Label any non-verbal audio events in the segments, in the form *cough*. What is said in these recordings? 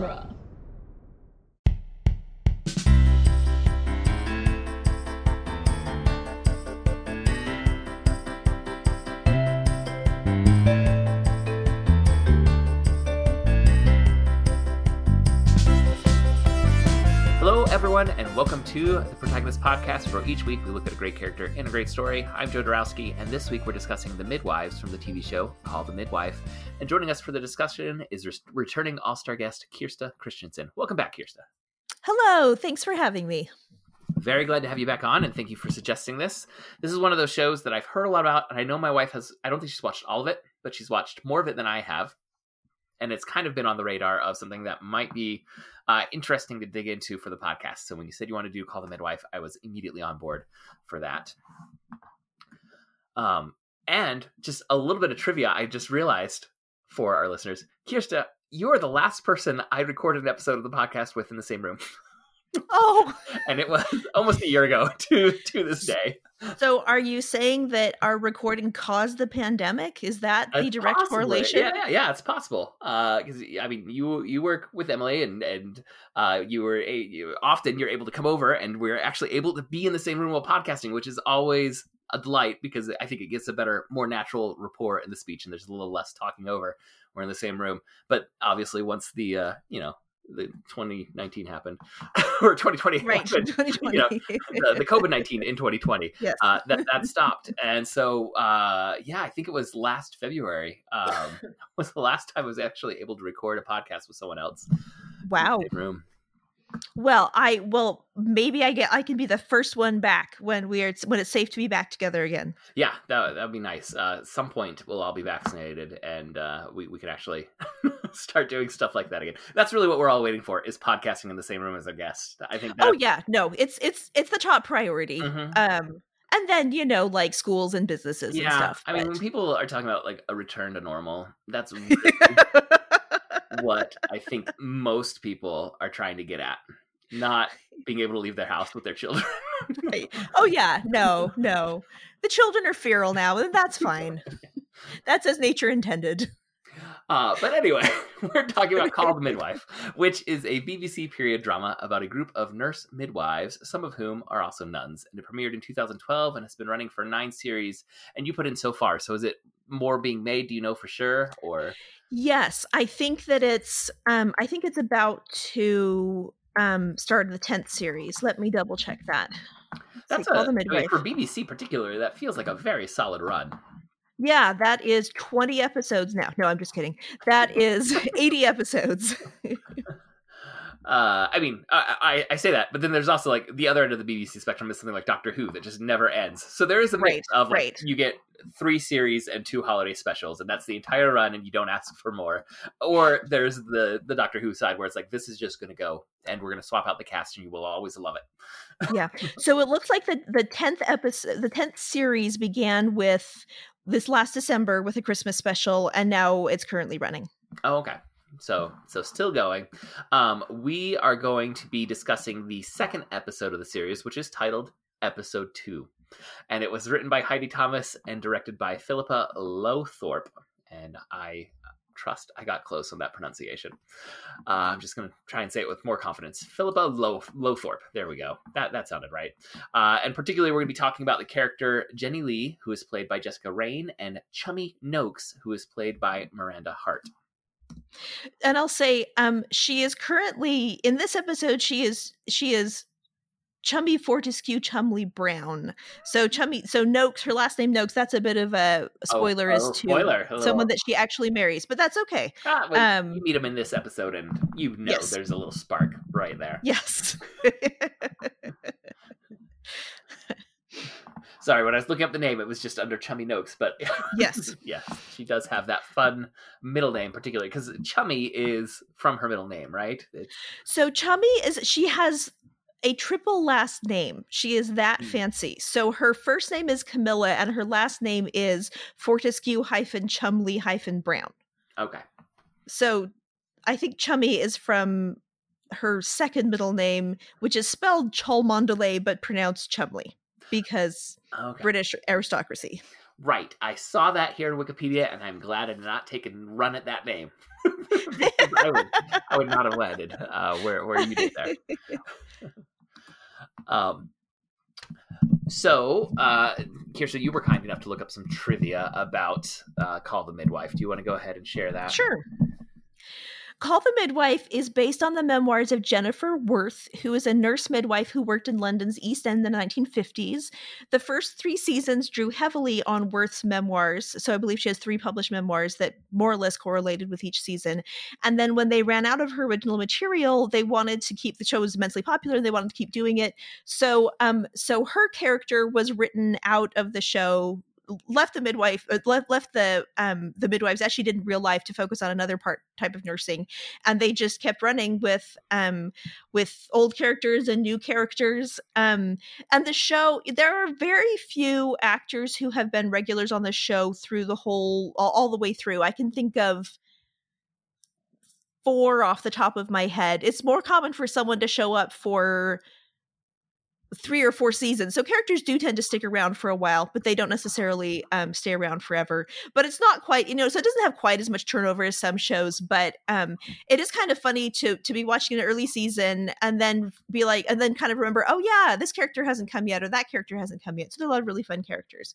genre. Everyone, and welcome to the Protagonist Podcast, where each week we look at a great character in a great story. I'm Joe Dorowski, and this week we're discussing the midwives from the TV show Call the Midwife. And joining us for the discussion is res- returning All Star guest Kjerste Christensen. Welcome back, Kjerste. Hello, thanks for having me. Very glad to have you back on, and thank you for suggesting this. This is one of those shows that I've heard a lot about, and I know my wife has. I don't think she's watched all of it, but she's watched more of it than I have. And it's kind of been on the radar of something that might be uh, interesting to dig into for the podcast. So when you said you want to do Call the Midwife, I was immediately on board for that. Um, and just a little bit of trivia, I just realized for our listeners, Kjerste, you are the last person I recorded an episode of the podcast with in the same room. *laughs* Oh, *laughs* and it was almost a year ago *laughs* to to this day. so are you saying that our recording caused the pandemic? Is that the It's direct possible. correlation? Yeah, yeah, yeah, it's possible. Because I mean, you you work with Emily, and and uh, you were a, you, often you're able to come over, and we're actually able to be in the same room while podcasting, which is always a delight because I think it gets a better, more natural rapport in the speech, and there's a little less talking over. We're in the same room, but obviously, once the uh, you know the 2019 happened *laughs* or 2020 Right, happened, *laughs* 2020. you know, the, the *laughs* COVID 19 in 2020 yes. uh, that that stopped. And so, uh, yeah, I think it was last February um, was the last time I was actually able to record a podcast with someone else. wow. room. Well, I well maybe I get I can be the first one back when we're when it's safe to be back together again. Yeah, that that'd be nice. Uh, at some point, we'll all be vaccinated, and uh, we we can actually *laughs* start doing stuff like that again. That's really what we're all waiting for: is podcasting in the same room as a guest. I think. That, Oh yeah, no, it's it's it's the top priority. Mhm. Um and then, you know, like schools and businesses and stuff. I mean, when people are talking about like a return to normal, that's *laughs* really what I think most people are trying to get at. Not *laughs* being able to leave their house with their children. Right. *laughs* Oh yeah, no, no. The children are feral now, and that's fine. *laughs* That's as nature intended. Uh, but anyway, *laughs* we're talking about Call the *laughs* Midwife, which is a BBC period drama about a group of nurse midwives, some of whom are also nuns. And it premiered in 2012 and has been running for nine series. And you put in so far. So is it more being made? Do you know for sure? Or Yes, I think that it's um I think it's about to um start the 10th series. Let me double check that. that's Call a, the I mean, midwife. for BBC particularly, that feels like a very solid run. Yeah, that is 20 episodes now. No, I'm just kidding. That is *laughs* 80 episodes. *laughs* Uh, I mean, I, I, I say that, but then there's also like the other end of the BBC spectrum is something like Doctor Who that just never ends. So there is a mix Right, of like right. you get three series and two holiday specials, and that's the entire run, and you don't ask for more. Or there's the the Doctor Who side where it's like this is just going to go, and we're going to swap out the cast, and you will always love it. yeah. So it looks like the the 10th episode the 10th series began with this last December with a Christmas special and now it's currently running. Oh, okay. So, so still going. Um, we are going to be discussing the second episode of the series, which is titled Episode Two, and it was written by Heidi Thomas and directed by Philippa Lowthorpe. And I trust I got close on that pronunciation. Uh, I'm just going to try and say it with more confidence. Philippa Low- Lowthorpe. There we go. That that sounded right. Uh, and particularly, we're going to be talking about the character Jenny Lee, who is played by Jessica Raine, and Chummy Noakes, who is played by Miranda Hart. And I'll say um she is currently in this episode she is she is Chummy Fortescue Chumley Brown. So Chummy so Noakes her last name Noakes that's a bit of a spoiler oh, as oh, to spoiler. Someone that she actually marries, but that's okay. Ah, well, um, you meet him in this episode, and you know Yes. there's a little spark right there. Yes. *laughs* Sorry, when I was looking up the name, it was just under Chummy Noakes, but yes. *laughs* yes, she does have that fun middle name, particularly because Chummy is from her middle name, right? It's, So Chummy is she has a triple last name. She is that Hmm. fancy. So her first name is Camilla and her last name is Fortescue hyphen Chumley hyphen Brown. okay, So I think Chummy is from her second middle name, which is spelled Cholmondeley but pronounced Chumley because okay. British aristocracy. Right. I saw that here in Wikipedia, and I'm glad I did not take a run at that name. *laughs* I would, I would not have landed uh, where where you did there. *laughs* um. So, uh, Kjerste, you were kind enough to look up some trivia about uh, Call the Midwife. Do you want to go ahead and share that? Sure. Call the Midwife is based on the memoirs of Jennifer Worth, who is a nurse midwife who worked in London's East End in the 1950s. The first three seasons drew heavily on Worth's memoirs, so I believe she has three published memoirs that more or less correlated with each season. And then when they ran out of her original material, they wanted to keep the show was immensely popular. They wanted to keep doing it, so um, so her character was written out of the show left the midwife uh, left left the um the midwives she did in real life to focus on another part type of nursing and they just kept running with um with old characters and new characters um and the show there are very few actors who have been regulars on the show through the whole all, all the way through. I can think of four off the top of my head. It's more common for someone to show up for three or four seasons. So characters do tend to stick around for a while, but they don't necessarily um, stay around forever. But it's not quite, you know, so it doesn't have quite as much turnover as some shows. But um, it is kind of funny to to be watching an early season and then be like, and then kind of remember, oh yeah, this character hasn't come yet, or that character hasn't come yet. So there are a lot of really fun characters.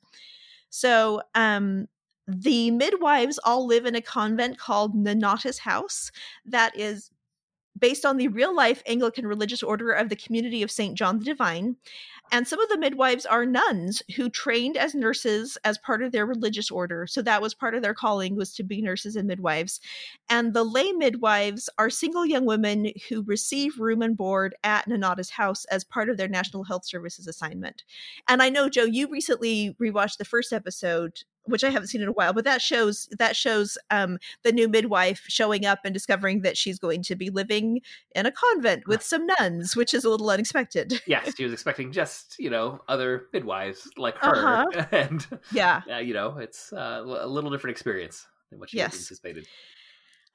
So um, the midwives all live in a convent called Nonnatus House that is based on the real life Anglican religious order of the community of St. John the Divine. And some of the midwives are nuns who trained as nurses as part of their religious order. So that was part of their calling was to be nurses and midwives. And the lay midwives are single young women who receive room and board at Nonnatus house as part of their National Health Services assignment. And I know, Joe, you recently rewatched the first episode which I haven't seen in a while, but that shows that shows um, the new midwife showing up and discovering that she's going to be living in a convent with some nuns, which is a little unexpected. yes, she was expecting just you know other midwives like her, uh-huh. *laughs* and yeah, uh, you know it's uh, a little different experience than what she yes. anticipated.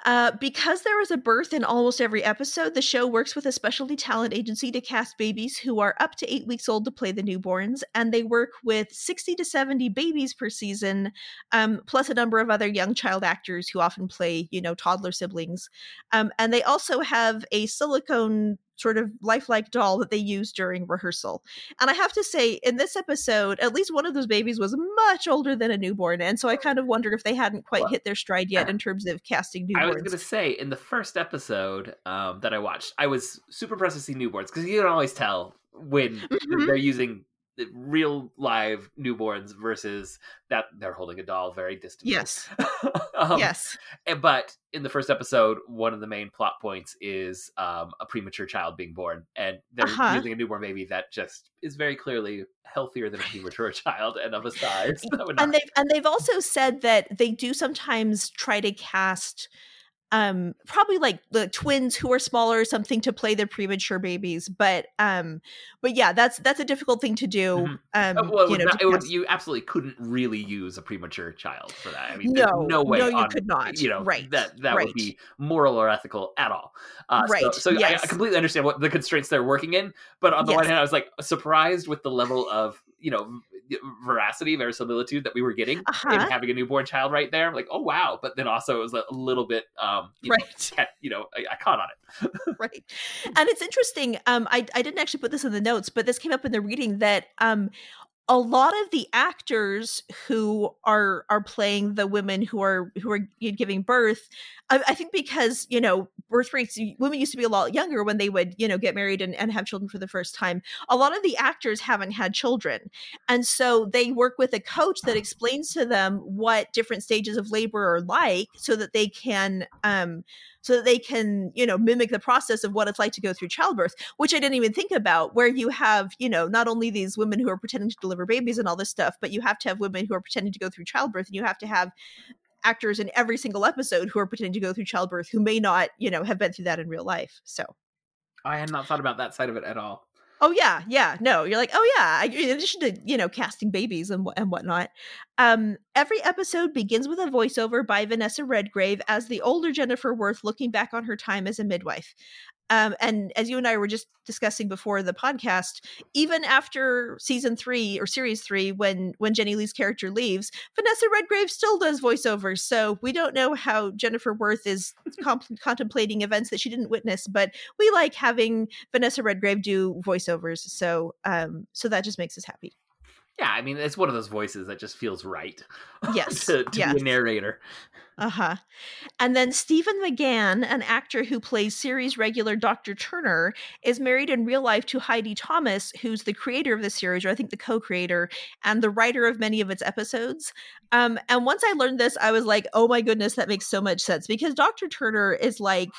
Uh, because there is a birth in almost every episode, the show works with a specialty talent agency to cast babies who are up to eight weeks old to play the newborns, and they work with 60 to 70 babies per season, um, plus a number of other young child actors who often play, you know, toddler siblings. Um, and they also have a silicone sort of lifelike doll that they use during rehearsal. And I have to say, in this episode, at least one of those babies was much older than a newborn. And so I kind of wondered if they hadn't quite well, hit their stride yet in terms of casting newborns. I was going to say, in the first episode um, that I watched, I was super impressed to see newborns because you can always tell when mm-hmm. they're using real live newborns versus that they're holding a doll very distant. Yes. *laughs* um, yes. But in the first episode, one of the main plot points is um, a premature child being born, and they're uh-huh. using a newborn baby that just is very clearly healthier than a premature child and of a size. and they've and they've also said that they do sometimes try to cast um probably like the twins who are smaller or something to play their premature babies but um but yeah that's that's a difficult thing to do mm-hmm. um uh, well, you know not, would, you absolutely couldn't really use a premature child for that i mean no no way no you on, could not you know right that that right. would be moral or ethical at all uh, right so, so yes. I, I, completely understand what the constraints they're working in but on the yes. one hand i was like surprised with the level of you know veracity, verisimilitude that we were getting uh-huh. in having a newborn child right there. I'm like, oh wow! But then also it was a little bit, um, you right? *laughs* Know, you know, I, I caught on it. *laughs* right, and it's interesting. Um, I I didn't actually put this in the notes, but this came up in the reading that um a lot of the actors who are are playing the women who are who are giving birth I, I, think because you know birth rates women used to be a lot younger when they would you know get married and, and have children for the first time. A lot of the actors haven't had children and so they work with a coach that explains to them what different stages of labor are like so that they can um so that they can you know mimic the process of what it's like to go through childbirth which i didn't even think about where you have you know not only these women who are pretending to deliver babies and all this stuff but you have to have women who are pretending to go through childbirth and you have to have actors in every single episode who are pretending to go through childbirth who may not, you know, have been through that in real life. So I had not thought about that side of it at all. Oh yeah, yeah. No, you're like, oh yeah. In addition to you know casting babies and and whatnot, um, every episode begins with a voiceover by Vanessa Redgrave as the older Jennifer Worth looking back on her time as a midwife. Um, and as you and I were just discussing before the podcast, even after season three or series three, when when Jenny Lee's character leaves, Vanessa Redgrave still does voiceovers. So we don't know how Jennifer Worth is comp- *laughs* contemplating events that she didn't witness, but we like having Vanessa Redgrave do voiceovers. So um, so that just makes us happy. Yeah, I mean, it's one of those voices that just feels right. *laughs* Yes, to, to yes. be a narrator. Uh huh. And then Stephen McGann, an actor who plays series regular Dr. Turner, is married in real life to Heidi Thomas, who's the creator of the series, or I think the co creator, and the writer of many of its episodes. Um, and once I learned this, I was like, oh my goodness, that makes so much sense because Dr. Turner is like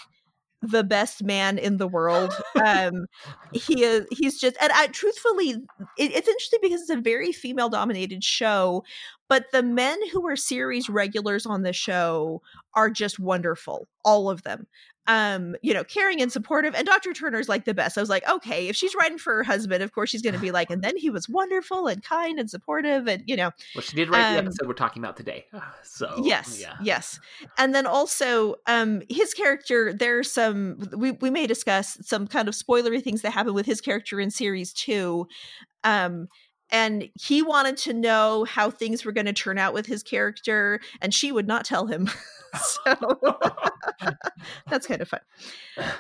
the best man in the world. *laughs* Um, he is. He's just, and I, truthfully, it, it's interesting because it's a very female dominated show, but the men who are series regulars on the show are just wonderful, all of them. Um, you know, caring and supportive. And Dr. Turner's like the best. I was like, okay, if she's writing for her husband, of course she's going to be *sighs* like, and then he was wonderful and kind and supportive, and you know. Well, she did write the Um, episode we're talking about today. *sighs* So yes yeah. yes and then also um his character there's some we, we may discuss some kind of spoilery things that happen with his character in series two um and he wanted to know how things were going to turn out with his character and she would not tell him. *laughs* So *laughs* that's kind of fun.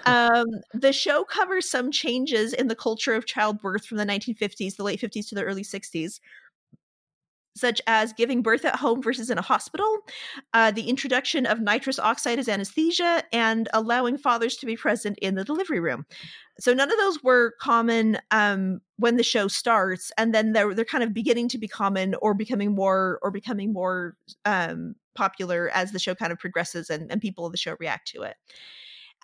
Um, the show covers some changes in the culture of childbirth from the 1950s the late 50s to the early 60s such as giving birth at home versus in a hospital, uh, the introduction of nitrous oxide as anesthesia, and allowing fathers to be present in the delivery room. So none of those were common um, when the show starts, and then they're they're kind of beginning to be common or becoming more or becoming more um, popular as the show kind of progresses and, and people of the show react to it.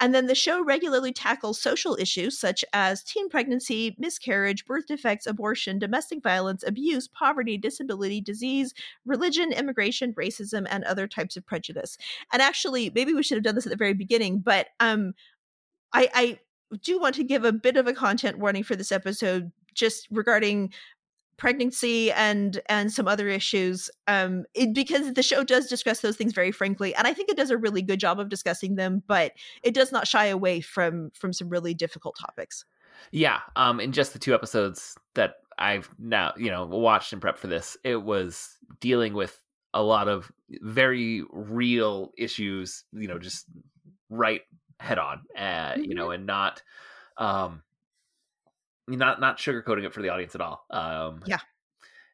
And then the show regularly tackles social issues such as teen pregnancy, miscarriage, birth defects, abortion, domestic violence, abuse, poverty, disability, disease, religion, immigration, racism, and other types of prejudice. And actually, maybe we should have done this at the very beginning, but um, I, I do want to give a bit of a content warning for this episode just regarding pregnancy and and some other issues um it, because the show does discuss those things very frankly and i think it does a really good job of discussing them but it does not shy away from from some really difficult topics. Yeah, um, in just the two episodes that I've now, you know, watched and prepped for this, it was dealing with a lot of very real issues, you know, just right head on, uh, you know, and not, um, not not sugarcoating it for the audience at all. Um, Yeah.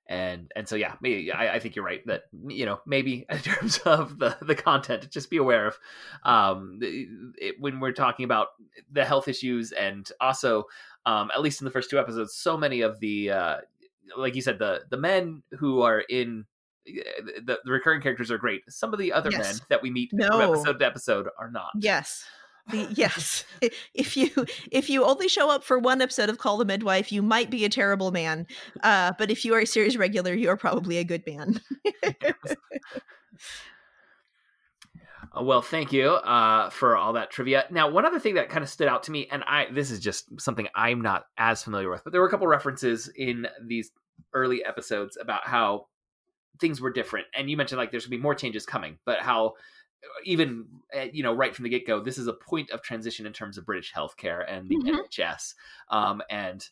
And and so yeah, maybe I, I think you're right that you know maybe *laughs* in terms of the the content, just be aware of um, it, when we're talking about the health issues and also um, at least in the first two episodes, so many of the uh, like you said the the men who are in the, the recurring characters are great. Some of the other Yes. men that we meet from episode to episode are not. yes the, yes. *laughs* If you if you only show up for one episode of call the midwife you might be a terrible man. Uh but if you are a series regular you are probably a good man. *laughs* Uh, Well, thank you uh, for all that trivia. Now, one other thing that kind of stood out to me, and I this is just something I'm not as familiar with, but there were a couple references in these early episodes about how things were different, and you mentioned like there's gonna be more changes coming, but how even uh, you know right from the get go, this is a point of transition in terms of British healthcare and the Mhm. NHS, um, and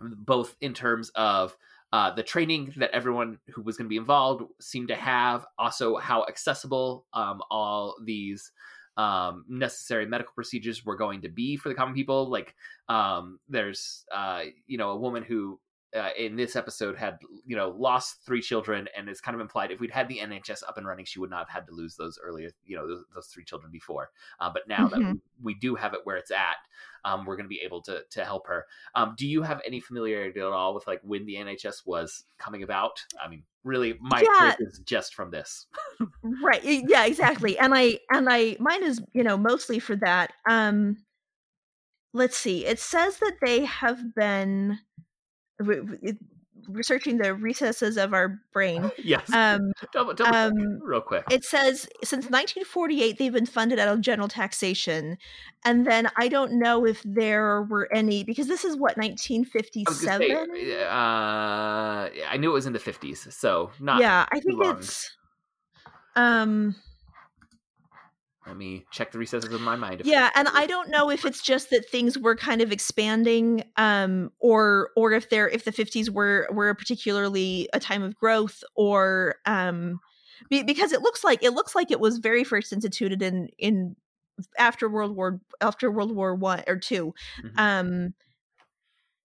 both in terms of uh, the training that everyone who was going to be involved seemed to have, also how accessible um, all these um, necessary medical procedures were going to be for the common people. Like, um, there's, uh, you know, a woman who uh, in this episode had, you know, lost three children, and it's kind of implied if we'd had the NHS up and running, she would not have had to lose those earlier, you know, those, those three children before. Uh, but now that Mhm. we, we do have it where it's at, um, we're going to be able to to help her. Um, do you have any familiarity at all with like when the NHS was coming about? I mean, really, my Yeah. is just from this. right yeah exactly and i and i mine is you know mostly for that um let's see it says that they have been re- re- it- researching the recesses of our brain *laughs* yes, um double, double um, real quick. it says since 1948 they've been funded out of general taxation and then i don't know if there were any because this is what I was gonna say, 1957 uh, I knew it was in the fifties, so not yeah i think long. it's um Let me check the recesses of my mind. yeah and i don't know if it's just that things were kind of expanding um or or if they're if the 50s were were particularly a time of growth or um be, because it looks like it looks like it was very first instituted in in after world war after world war one or 2 Mhm. um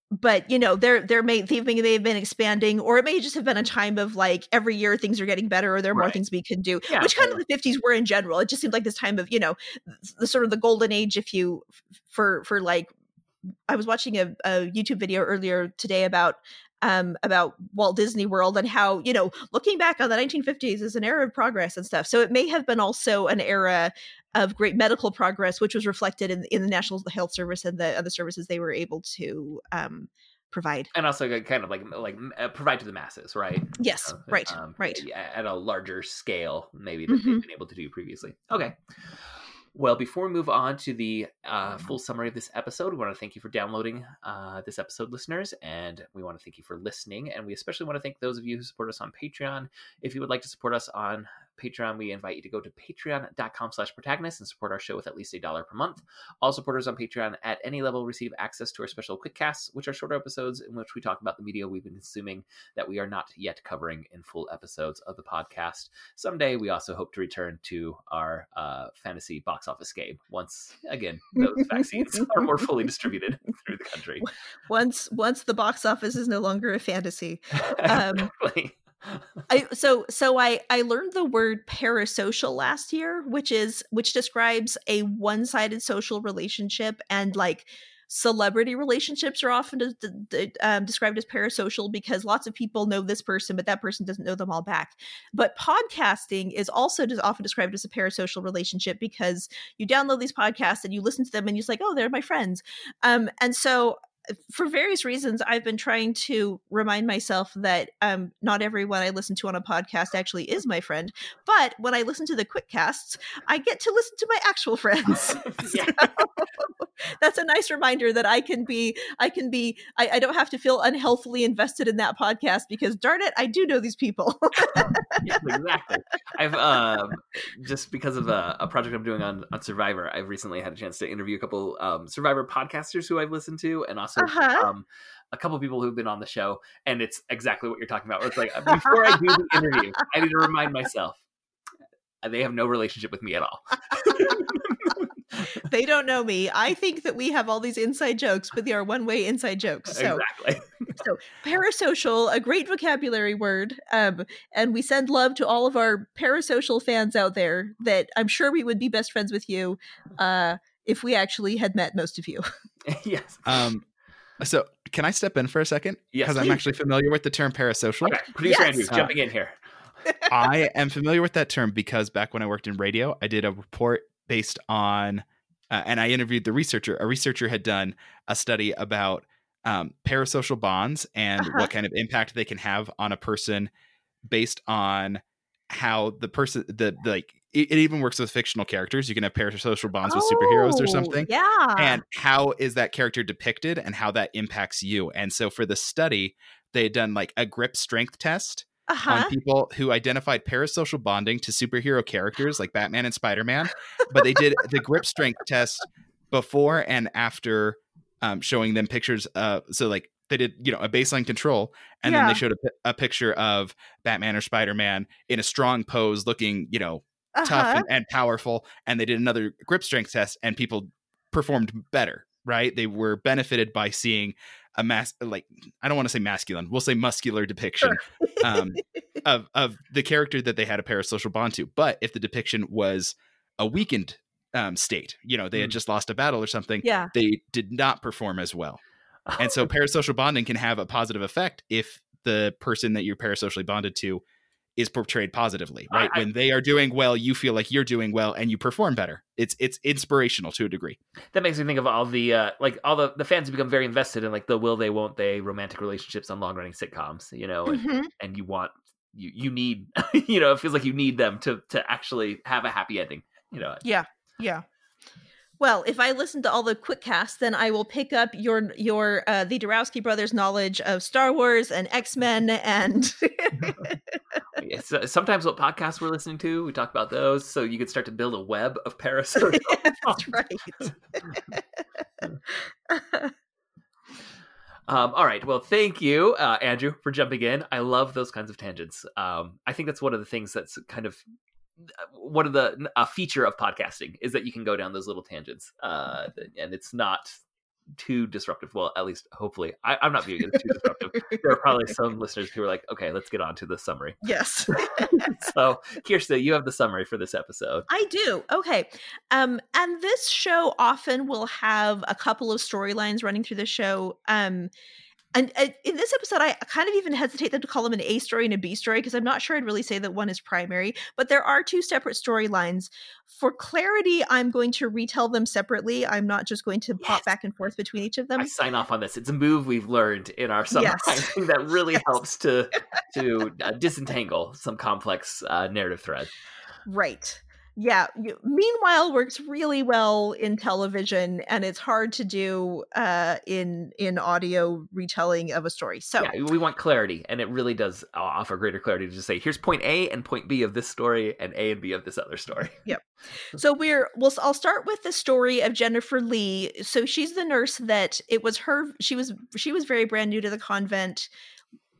but you know they're they're may they've been they've been expanding or it may just have been a time of like every year things are getting better or there are more Right. things we can do Yeah, which kind of the 50s were in general it just seemed like this time of you know the sort of the golden age if you for for like i was watching a, a youtube video earlier today about um about walt disney world and how you know looking back on the 1950s is an era of progress and stuff so it may have been also an era of great medical progress which was reflected in, in the national health service and the other services they were able to um provide and also kind of like like uh, provide to the masses, right? yes Uh, right um, right At a larger scale, maybe that they've Mhm. been able to do previously. Okay. Well, before we move on to the uh, full summary of this episode, we want to thank you for downloading uh, this episode, listeners, and we want to thank you for listening. And we especially want to thank those of you who support us on Patreon. If you would like to support us on Patreon, we invite you to go to patreon.com slash protagonist and support our show with at least a dollar per month. All supporters on Patreon at any level receive access to our special quick casts, which are shorter episodes in which we talk about the media we've been consuming that we are not yet covering in full episodes of the podcast. Someday, we also hope to return to our uh, fantasy box office game once, again, those *laughs* vaccines are more fully distributed through the country. once once the box office is no longer a fantasy *laughs* Um. I so so I I learned the word parasocial last year, which is which describes a one-sided social relationship and like celebrity relationships are often des- d- d- um, described as parasocial because lots of people know this person but that person doesn't know them all back. But podcasting is also often described as a parasocial relationship because you download these podcasts and you listen to them and you're like oh they're my friends. Um, and so for various reasons i've been trying to remind myself that um, not everyone i listen to on a podcast actually is my friend but when i listen to the quick casts i get to listen to my actual friends. *laughs* *laughs* That's a nice reminder that i can be i can be I, I don't have to feel unhealthily invested in that podcast because darn it i do know these people. *laughs* Yes, exactly. I've um, just because of a, a project I'm doing on on Survivor, I've recently had a chance to interview a couple um, Survivor podcasters who I've listened to, and also Uh-huh. um, a couple people who've been on the show. And it's exactly what you're talking about. It's like before I do the interview, I need to remind myself uh, they have no relationship with me at all. they don't know me i think that we have all these inside jokes but they are one-way inside jokes so exactly. *laughs* parasocial a great vocabulary word um, and we send love to all of our parasocial fans out there that i'm sure we would be best friends with you uh, if we actually had met most of you *laughs* yes. Um, so can I step in for a second? Yes. Because I'm actually familiar with the term parasocial. Okay. Producer Yes. Andrew, Uh, jumping in here. I *laughs* am familiar with that term because back when I worked in radio, I did a report based on, uh, and I interviewed the researcher. A researcher had done a study about um, parasocial bonds and Uh-huh. what kind of impact they can have on a person based on how the person, the, the like, it, it even works with fictional characters. You can have parasocial bonds with superheroes or Oh, something. yeah and how is that character depicted and how that impacts you. And so for the study, they had done like a grip strength test uh-huh on people who identified parasocial bonding to superhero characters like Batman and Spider Man, but they did the grip strength test before and after um, showing them pictures. Uh, so like they did, you know, a baseline control, and then they showed a, a picture of Batman or Spider Man in a strong pose, looking, you know, tough uh-huh. and, and powerful. And they did another grip strength test, and people performed better. Right? They were benefited by seeing a mass, like I don't want to say masculine, we'll say muscular depiction um, *laughs* of of the character that they had a parasocial bond to. But if the depiction was a weakened um, state, you know, they had Hmm. just lost a battle or something, yeah they did not perform as well. And so *laughs* parasocial bonding can have a positive effect if the person that you're parasocially bonded to is portrayed positively, right? I- when they are doing well, you feel like you're doing well and you perform better. It's it's inspirational to a degree. that makes me think of all the uh like all the the fans become very invested in like the will they won't they romantic relationships on long running sitcoms you know and, Mhm. and you want you you need *laughs* you know it feels like you need them to to actually have a happy ending you know yeah yeah Well, if I listen to all the quick casts, then I will pick up your your uh, the Dorowski brothers' knowledge of Star Wars and X Men and. *laughs* yes, uh, sometimes what podcasts we're listening to, we talk about those, so you could start to build a web of parasites. *laughs* That's right. *laughs* Um, all right. Well, thank you, uh, Andrew, for jumping in. I love those kinds of tangents. Um, I think that's one of the things that's kind of one of the a feature of podcasting is that you can go down those little tangents, uh, *laughs* and it's not too disruptive. Well, at least hopefully, I, am not viewing it as too disruptive. there are probably some listeners who are like, "Okay, let's get on to the summary." Yes. *laughs* so, Kjerste, you have the summary for this episode. I do. Okay, um, and this show often will have a couple of storylines running through the show. Um, and uh, in this episode, I kind of even hesitate them to call them an A story and a B story because I'm not sure I'd really say that one is primary. But there are two separate storylines. For clarity, I'm going to retell them separately. I'm not just going to yes. pop back and forth between each of them. I sign off on this. It's a move we've learned in our summer *laughs* yes. that really yes. helps to *laughs* to uh, disentangle some complex uh, narrative thread. Right yeah meanwhile works really well in television and it's hard to do uh in in audio retelling of a story. So yeah, we want clarity and it really does offer greater clarity to just say here's point a and point b of this story and a and b of this other story. *laughs* Yep. *laughs* So we're well i'll start with the story of jennifer lee. So she's the nurse that it was her she was she was very brand new to the convent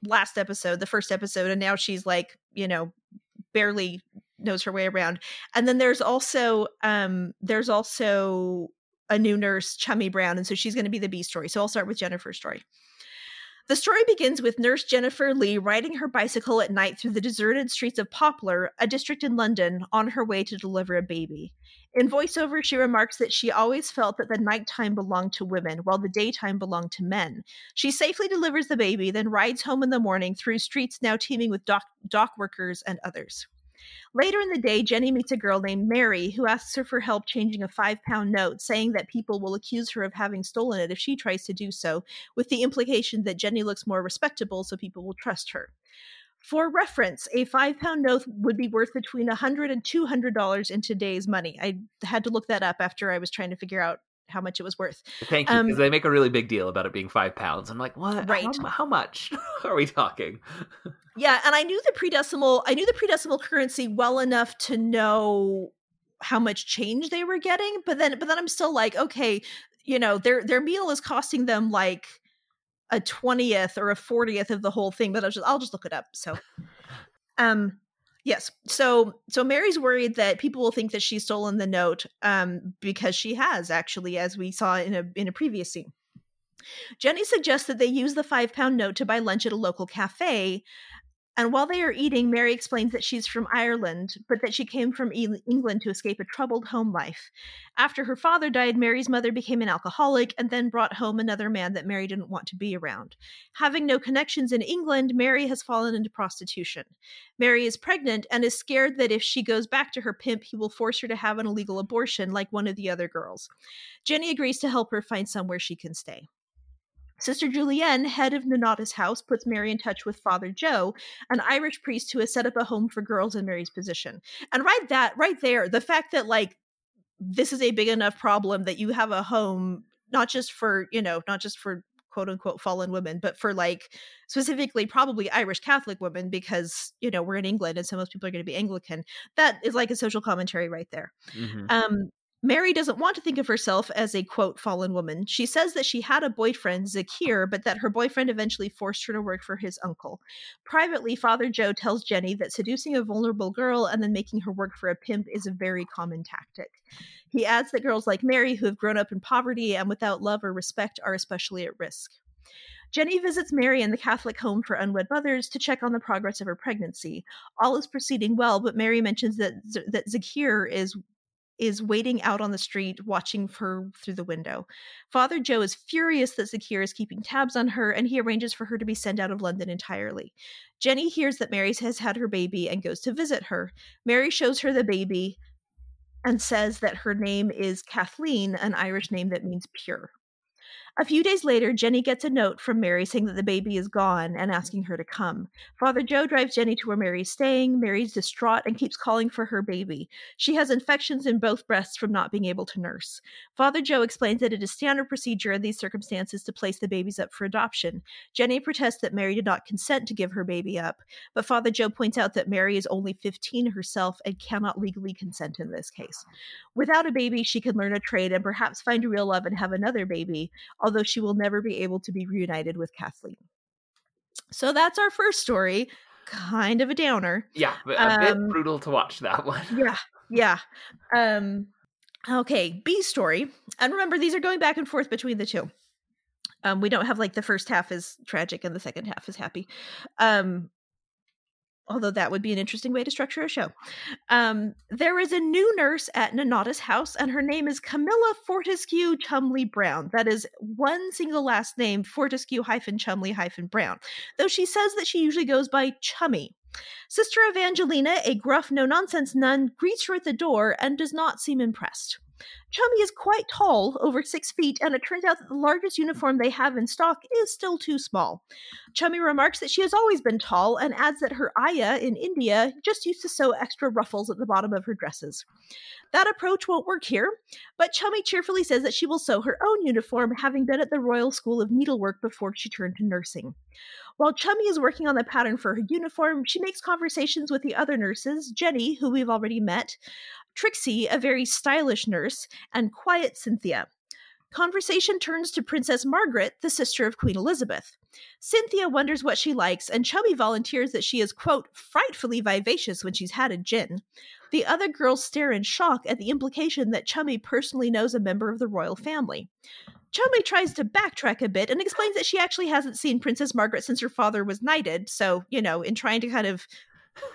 last episode the first episode and now she's like you know barely knows her way around. And then there's also um there's also a new nurse, Chummy Brown, and so she's going to be the B story. So I'll start with Jennifer's story. The story begins with nurse Jennifer Lee riding her bicycle at night through the deserted streets of Poplar, a district in London, on her way to deliver a baby. In voiceover, she remarks that she always felt that the nighttime belonged to women, while the daytime belonged to men. She safely delivers the baby, then rides home in the morning through streets now teeming with dock, dock workers and others. Later in the day, Jenny meets a girl named Mary who asks her for help changing a five pound note, saying that people will accuse her of having stolen it if she tries to do so, with the implication that Jenny looks more respectable so people will trust her. For reference, a five pound note would be worth between a hundred and two hundred dollars in today's money. I had to look that up after I was trying to figure out how much it was worth. Thank you, because um, they make a really big deal about it being five pounds. I'm like, what? Right? How, how much *laughs* are we talking? *laughs* yeah, and I knew the pre-decimal. I knew the pre-decimal currency well enough to know how much change they were getting, but then, but then I'm still like, okay, you know, their their meal is costing them like a twentieth or a fortieth of the whole thing. But I'll just I'll just look it up. So, um, Yes. So so Mary's worried that people will think that she's stolen the note um, because she has actually, as we saw in a in a previous scene. Jenny suggests that they use the five pound note to buy lunch at a local cafe, and while they are eating, Mary explains that she's from Ireland, but that she came from England to escape a troubled home life. After her father died, Mary's mother became an alcoholic and then brought home another man that Mary didn't want to be around. Having no connections in England, Mary has fallen into prostitution. Mary is pregnant and is scared that if she goes back to her pimp, he will force her to have an illegal abortion like one of the other girls. Jenny agrees to help her find somewhere she can stay. Sister Julienne, head of Nonnatus House, puts Mary in touch with Father Joe, an Irish priest who has set up a home for girls in Mary's position. And right that right there, the fact that like this is a big enough problem that you have a home not just for, you know, not just for quote unquote fallen women, but for like specifically probably Irish Catholic women because, you know, we're in England and so most people are going to be Anglican. That is like a social commentary right there. Mm-hmm. Um Mary doesn't want to think of herself as a quote fallen woman. She says that she had a boyfriend, Zakir, but that her boyfriend eventually forced her to work for his uncle. Privately, Father Joe tells Jenny that seducing a vulnerable girl and then making her work for a pimp is a very common tactic. He adds that girls like Mary, who have grown up in poverty and without love or respect, are especially at risk. Jenny visits Mary in the Catholic home for unwed mothers to check on the progress of her pregnancy. All is proceeding well, but Mary mentions that Z- that Zakir is is waiting out on the street watching her through the window. Father Joe is furious that Zakir is keeping tabs on her and he arranges for her to be sent out of London entirely. Jenny hears that Mary has had her baby and goes to visit her. Mary shows her the baby and says that her name is Kathleen, an Irish name that means pure. A few days later, Jenny gets a note from Mary saying that the baby is gone and asking her to come. Father Joe drives Jenny to where Mary's staying. Mary's distraught and keeps calling for her baby. She has infections in both breasts from not being able to nurse. Father Joe explains that it is standard procedure in these circumstances to place the babies up for adoption. Jenny protests that Mary did not consent to give her baby up, but Father Joe points out that Mary is only 15 herself and cannot legally consent in this case. Without a baby, she can learn a trade and perhaps find real love and have another baby although she will never be able to be reunited with Kathleen. So that's our first story. Kind of a downer. Yeah, a bit Um, brutal to watch that one. *laughs* Yeah, yeah. Um, okay, B story. And remember, these are going back and forth between the two. Um, we don't have like the first half is tragic and the second half is happy. Um, although that would be an interesting way to structure a show. Um, there is a new nurse at Nonnatus house, and her name is Camilla Fortescue Chumley Brown. That is one single last name, Fortescue hyphen Chumley hyphen Brown, though she says that she usually goes by Chummy. Sister Evangelina, a gruff, no nonsense nun, greets her at the door and does not seem impressed. Chummy is quite tall, over six feet, and it turns out that the largest uniform they have in stock is still too small. Chummy remarks that she has always been tall and adds that her ayah in India just used to sew extra ruffles at the bottom of her dresses. That approach won't work here, but Chummy cheerfully says that she will sew her own uniform, having been at the Royal School of Needlework before she turned to nursing. While Chummy is working on the pattern for her uniform, she makes conversations with the other nurses Jenny, who we've already met, Trixie, a very stylish nurse, and quiet Cynthia. Conversation turns to Princess Margaret, the sister of Queen Elizabeth. Cynthia wonders what she likes, and Chummy volunteers that she is, quote, frightfully vivacious when she's had a gin. The other girls stare in shock at the implication that Chummy personally knows a member of the royal family. Chummy tries to backtrack a bit and explains that she actually hasn't seen Princess Margaret since her father was knighted. So, you know, in trying to kind of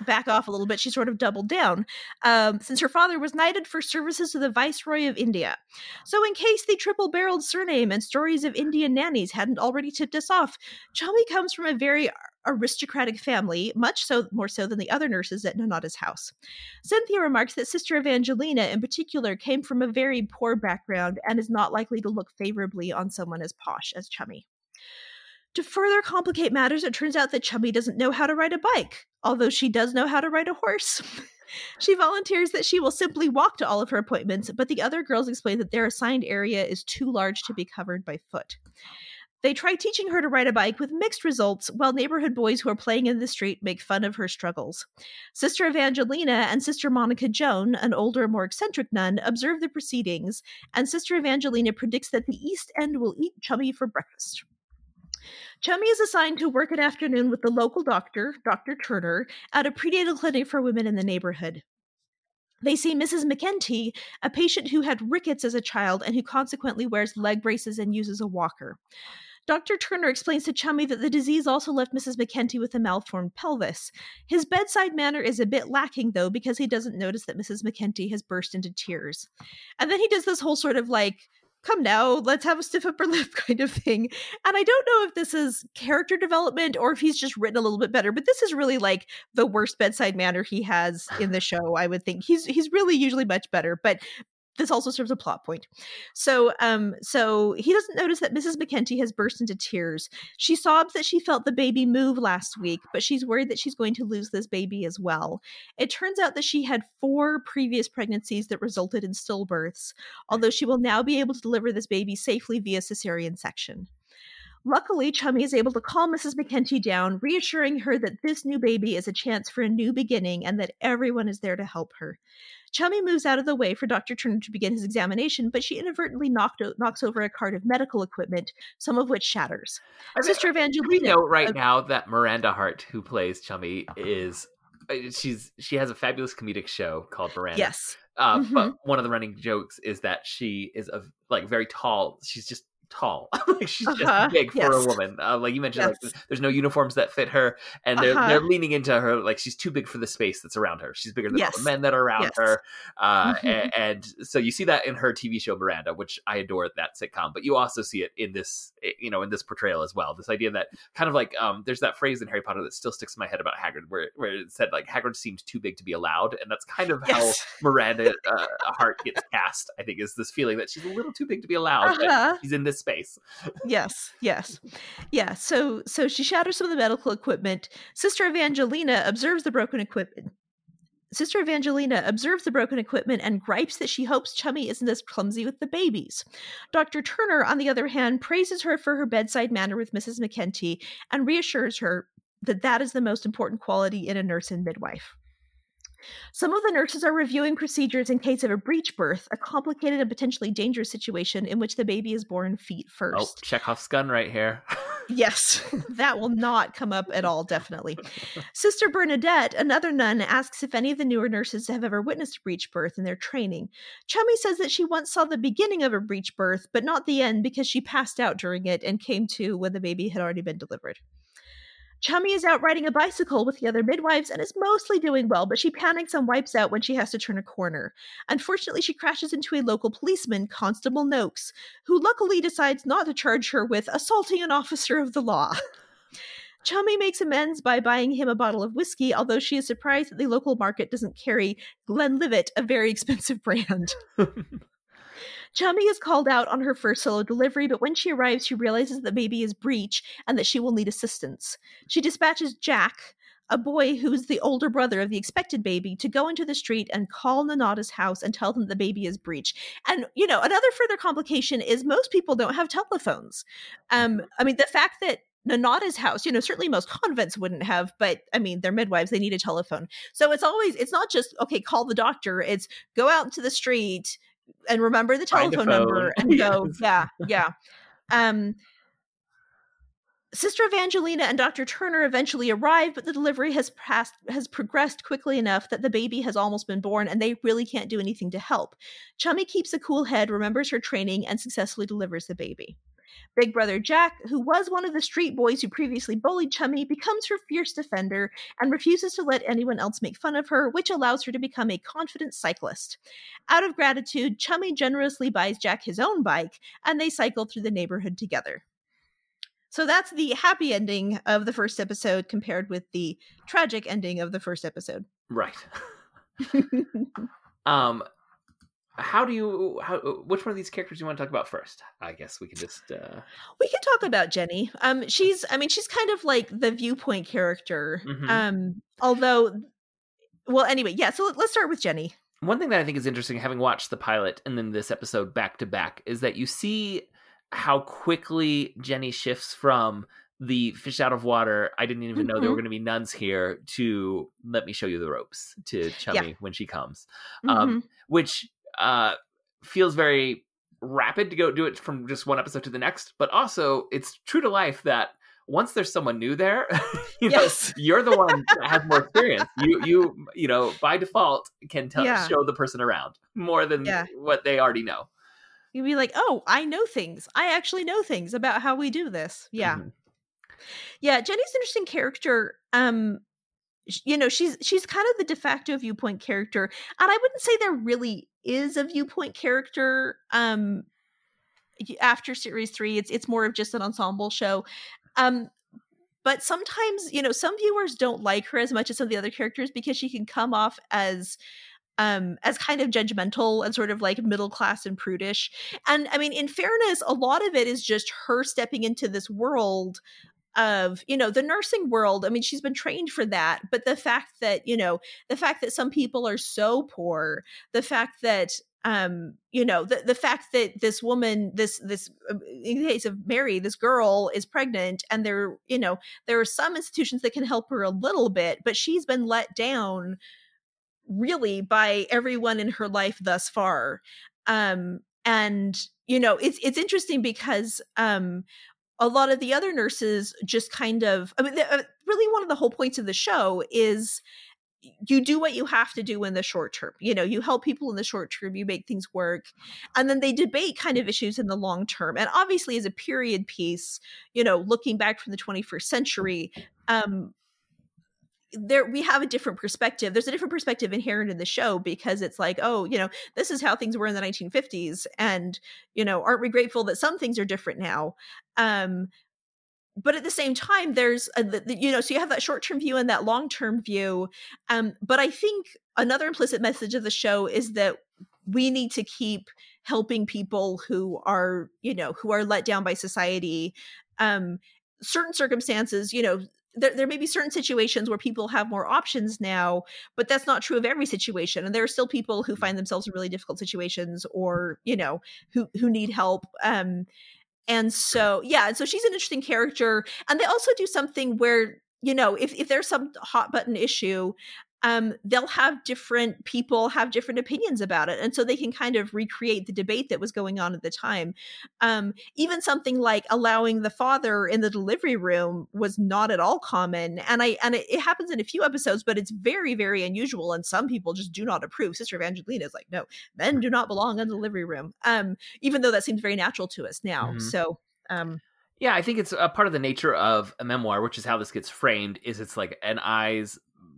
back off a little bit, she sort of doubled down, um, since her father was knighted for services to the Viceroy of India. So, in case the triple barreled surname and stories of Indian nannies hadn't already tipped us off, Chummy comes from a very aristocratic family, much so more so than the other nurses at Nonnatus house. Cynthia remarks that Sister Evangelina, in particular, came from a very poor background and is not likely to look favorably on someone as posh as Chummy. To further complicate matters, it turns out that Chummy doesn't know how to ride a bike, although she does know how to ride a horse. *laughs* she volunteers that she will simply walk to all of her appointments, but the other girls explain that their assigned area is too large to be covered by foot. They try teaching her to ride a bike with mixed results, while neighborhood boys who are playing in the street make fun of her struggles. Sister Evangelina and Sister Monica Joan, an older, more eccentric nun, observe the proceedings, and Sister Evangelina predicts that the East End will eat Chummy for breakfast. Chummy is assigned to work an afternoon with the local doctor, Dr. Turner, at a prenatal clinic for women in the neighborhood. They see Mrs. McKenty, a patient who had rickets as a child and who consequently wears leg braces and uses a walker. Dr. Turner explains to Chummy that the disease also left Mrs. McKenty with a malformed pelvis. His bedside manner is a bit lacking, though, because he doesn't notice that Mrs. McKenty has burst into tears. And then he does this whole sort of like, come now, let's have a stiff upper *laughs* lip kind of thing. And I don't know if this is character development or if he's just written a little bit better, but this is really like the worst bedside manner he has in the show, I would think. He's he's really usually much better, but this also serves a plot point. So, um, so he doesn't notice that Mrs. McKenty has burst into tears. She sobs that she felt the baby move last week, but she's worried that she's going to lose this baby as well. It turns out that she had four previous pregnancies that resulted in stillbirths, although she will now be able to deliver this baby safely via cesarean section. Luckily, Chummy is able to calm Mrs. McKenty down, reassuring her that this new baby is a chance for a new beginning and that everyone is there to help her. Chummy moves out of the way for Dr. Turner to begin his examination, but she inadvertently knocked, knocks over a cart of medical equipment, some of which shatters. I mean, Sister we Evangelina. know right uh, now that Miranda Hart, who plays Chummy, is uh, she's she has a fabulous comedic show called Miranda. Yes. Uh, Mhm. But one of the running jokes is that she is a like very tall. She's just tall. *laughs* like she's Uh-huh, just big for a woman. Uh, like you mentioned, Yes. like there's no uniforms that fit her, and they're Uh-huh. they're leaning into her. Like she's too big for the space that's around her. She's bigger than all Yes. the men that are around Yes. her. Uh, Mhm. and, and so you see that in her TV show Miranda, which I adore that sitcom. But you also see it in this, eh, you know, in this portrayal as well. This idea that kind of like um, there's that phrase in Harry Potter that still sticks in my head about Hagrid, where where it said like Hagrid seemed too big to be allowed, and that's kind of how Yes. Miranda uh, Hart gets cast. I think is this feeling that she's a little too big to be *laughs* allowed. Uh-huh. She's in this space. yes, yes. Yeah, so so she shatters some of the medical equipment. Sister Evangelina observes the broken equipment. Sister Evangelina observes the broken equipment and gripes that she hopes Chummy isn't as clumsy with the babies. Dr. Turner, on the other hand, praises her for her bedside manner with Mrs. McKenty and reassures her that that is the most important quality in a nurse and midwife. Some of the nurses are reviewing procedures in case of a breech birth, a complicated and potentially dangerous situation in which the baby is born feet Oh, first. Chekhov's gun right here. Yes, *laughs* that will not come up at all, definitely. Sister Bernadette, another nun, asks if any of the newer nurses have ever witnessed a breech birth in their training. Chummy says that she once saw the beginning of a breech birth, but not the end because she passed out during it and came to when the baby had already been delivered. Chummy is out riding a bicycle with the other midwives and is mostly doing well, but she panics and wipes out when she has to turn a corner. Unfortunately, she crashes into a local policeman, Constable Noakes, who luckily decides not to charge her with assaulting an officer of the law. *laughs* Chummy makes amends by buying him a bottle of whiskey, although she is surprised that the local market doesn't carry Glenlivet, a very *laughs* expensive brand. *laughs* Chummy is called out on her first solo delivery, but when she arrives, she realizes the baby is breech and that she will need assistance. She dispatches Jack, a boy who is the older brother of the expected baby, to go into the street and call Nonnatus house and tell them the baby is breech. And, you know, another further complication is most people don't have telephones. Um, I mean, the fact that Nonnatus house, you know, certainly most convents wouldn't have, but I mean, they're midwives, they need a telephone. So it's always, it's not just, okay, call the doctor, it's go out into the street and remember the telephone number and *laughs* go, Yes. yeah, yeah. Um, Sister Evangelina and Dr. Turner eventually arrive, but the delivery has passed has progressed quickly enough that the baby has almost been born and they really can't do anything to help. Chummy keeps a cool head, remembers her training, and successfully delivers the baby. Big brother Jack, who was one of the street boys who previously bullied Chummy, becomes her fierce defender and refuses to let anyone else make fun of her, which allows her to become a confident cyclist. Out of gratitude, Chummy generously buys Jack his own bike, and they cycle through the neighborhood together. So that's the happy ending of the first episode compared with the tragic ending of the first episode. Right. *laughs* *laughs* Um, how do you how which one of these characters do you want to talk about first? I guess we can just uh we can talk about Jenny. Um she's I mean she's kind of like the viewpoint character. Mhm. Um although well anyway, yeah, so let- let's start with Jenny. one thing that I think is interesting, having watched the pilot and then this episode back to back, is that you see how quickly Jenny shifts from the fish out of water. I didn't even know there were going to be nuns here. To let me show you the ropes to Chummy when she comes, Mhm. um, which uh, feels very rapid to go do it from just one episode to the next. But also, it's true to life that once there's someone new there, *laughs* you know, Yes. you're the one *laughs* that has more experience. You you you know by default can tell Yeah. show the person around more than Yeah. what they already know. You'd be like, "Oh, I know things. I actually know things about how we do this." Yeah. Mhm. Yeah, Jenny's an interesting character. Um you know, she's she's kind of the de facto viewpoint character. And I wouldn't say there really is a viewpoint character um after series 3. It's it's more of just an ensemble show. Um but sometimes, you know, some viewers don't like her as much as some of the other characters because she can come off as um as kind of judgmental and sort of like middle class and prudish. And I mean, in fairness, a lot of it is just her stepping into this world of you know the nursing world i mean she's been trained for that but the fact that you know the fact that some people are so poor the fact that um you know the, the fact that this woman this this uh, in the case of mary this girl is pregnant and there you know there are some institutions that can help her a little bit but she's been let down really by everyone in her life thus far. Um and you know it's it's interesting because um a lot of the other nurses just kind of i mean the, uh, really one of the whole points of the show is you do what you have to do in the short term you know you help people in the short term you make things work and then they debate kind of issues in the long term and obviously as a period piece you know looking back from the 21st century um there we have a different perspective. There's a different perspective inherent in the show because it's like oh you know this is how things were in the 1950s and you know aren't we grateful that some things are different now? Um but at the same time there's a, the, you know so you have that short-term view and that long-term view. Um but i think another implicit message of the show is that we need to keep helping people who are you know who are let down by society. Um certain circumstances you know there, there may be certain situations where people have more options now but that's not true of every situation and there are still people who find themselves in really difficult situations or you know who who need help um and so yeah and so she's an interesting character and they also do something where you know if, if there's some hot button issue um, they'll have different people have different opinions about it. And so they can kind of recreate the debate that was going on at the time. Um, even something like allowing the father in the delivery room was not at all common. And I and it, it happens in a few episodes, but it's very, very unusual. And some people just do not approve. Sister Evangelina is like, no, men do not belong in the delivery room. Um, even though that seems very natural to us now. Mm-hmm. So um yeah, I think it's a part of the nature of a memoir, which is how this gets framed, is it's like an eyes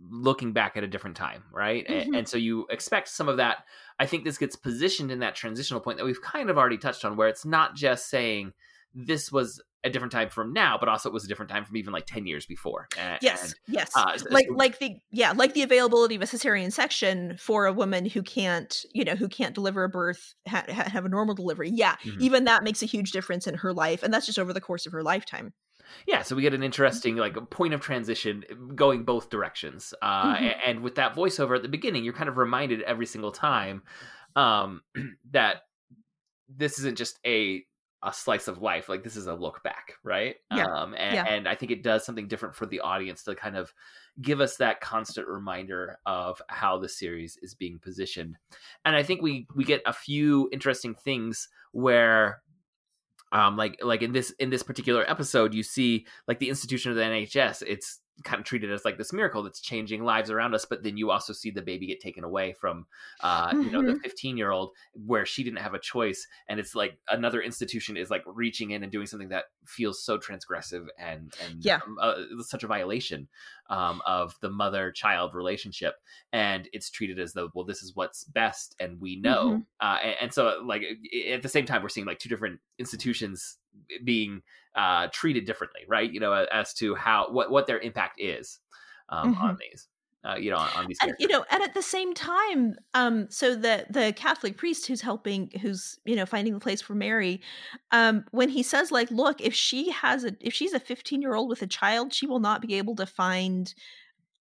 looking back at a different time, right? Mm-hmm. And, and, so you expect some of that. I think this gets positioned in that transitional point that we've kind of already touched on, where it's not just saying this was a different time from now, but also it was a different time from even like ten years before. And, yes, yes, uh, like so, like the yeah, like the availability of a cesarean section for a woman who can't you know who can't deliver a birth ha- have a normal delivery. Yeah, mm-hmm. even that makes a huge difference in her life, and that's just over the course of her lifetime yeah so we get an interesting like point of transition going both directions uh, mm-hmm. and with that voiceover at the beginning you're kind of reminded every single time um, *clears throat* that this isn't just a a slice of life like this is a look back right yeah. um and, yeah. and i think it does something different for the audience to kind of give us that constant reminder of how the series is being positioned and i think we we get a few interesting things where um like like in this in this particular episode you see like the institution of the nhs it's kind of treated as like this miracle that's changing lives around us but then you also see the baby get taken away from uh mm-hmm. you know the 15 mm-hmm. year old where she didn't have a choice and it's like another institution is like reaching in and doing something that feels so transgressive and and yeah um, uh, such a violation um, of the mother child relationship and it's treated as though well this is what's best and we know mm-hmm. uh, and, and so like at the same time we're seeing like two different institutions being uh, treated differently, right? You know, as to how what what their impact is um, mm-hmm. on these. Uh, you know, on, on these, and, you know, and at the same time, um, so the the Catholic priest who's helping, who's you know finding the place for Mary, um, when he says like, look, if she has a, if she's a fifteen year old with a child, she will not be able to find,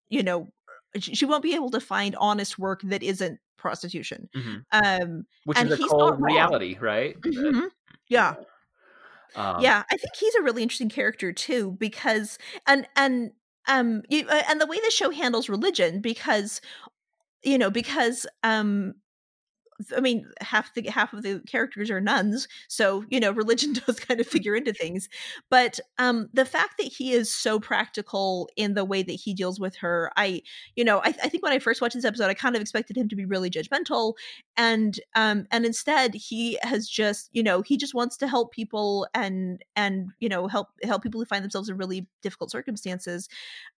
you know, she won't be able to find honest work that isn't prostitution. Mm-hmm. Um, which is a cold reality, right? Mm-hmm. Yeah. Um, yeah, I think he's a really interesting character too because and and um you, uh, and the way the show handles religion because you know because um I mean, half the half of the characters are nuns, so you know, religion *laughs* does kind of figure into things. But um, the fact that he is so practical in the way that he deals with her, I, you know, I, I think when I first watched this episode, I kind of expected him to be really judgmental, and um, and instead he has just, you know, he just wants to help people and and you know help help people who find themselves in really difficult circumstances.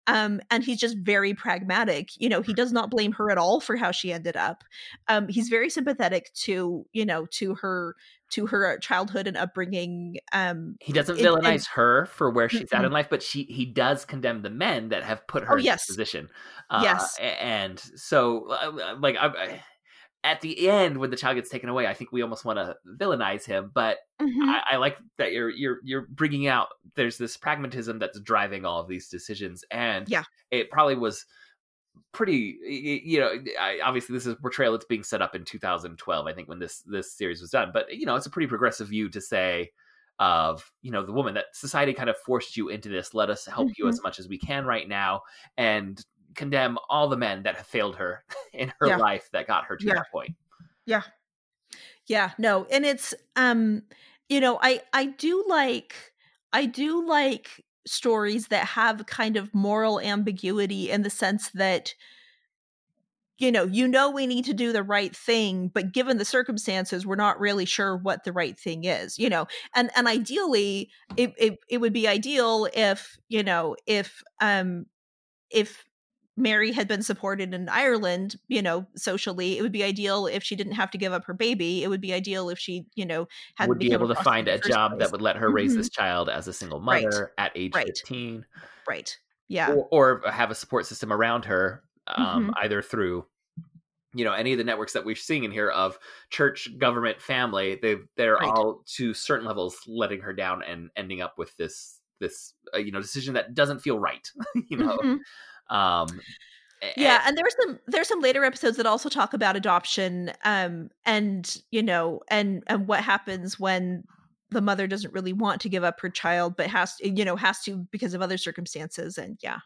Um, and he's just very pragmatic. You know, he does not blame her at all for how she ended up. Um, he's very sympathetic to, you know, to her to her childhood and upbringing. Um, he doesn't villainize her for where she's mm-hmm. at in life, but she he does condemn the men that have put her oh, in yes. this position. Uh, yes, and so uh, like I, at the end when the child gets taken away, I think we almost want to villainize him. But mm-hmm. I, I, like that you're you're you're bringing out there's this pragmatism that's driving all of these decisions, and yeah, it probably was pretty you know obviously this is a portrayal that's being set up in 2012 i think when this this series was done but you know it's a pretty progressive view to say of you know the woman that society kind of forced you into this let us help mm-hmm. you as much as we can right now and condemn all the men that have failed her *laughs* in her yeah. life that got her to yeah. that point. Yeah. Yeah, no. And it's um you know, I I do like I do like stories that have kind of moral ambiguity in the sense that you know, you know we need to do the right thing, but given the circumstances, we're not really sure what the right thing is, you know. And and ideally, it it, it would be ideal if, you know, if um if Mary had been supported in Ireland, you know, socially, it would be ideal if she didn't have to give up her baby. It would be ideal if she, you know, had would be able to find a job place. that would let her raise mm-hmm. this child as a single mother right. at age right. 15. Right. Yeah. Or, or, have a support system around her, um, mm-hmm. either through you know any of the networks that we're seeing in here of church government family they they're Right. all to certain levels letting her down and ending up with this this uh, you know decision that doesn't feel right *laughs* you know Mhm. Um yeah and there's some there's some later episodes that also talk about adoption um and you know and and what happens when the mother doesn't really want to give up her child but has you know has to because of other circumstances and yeah.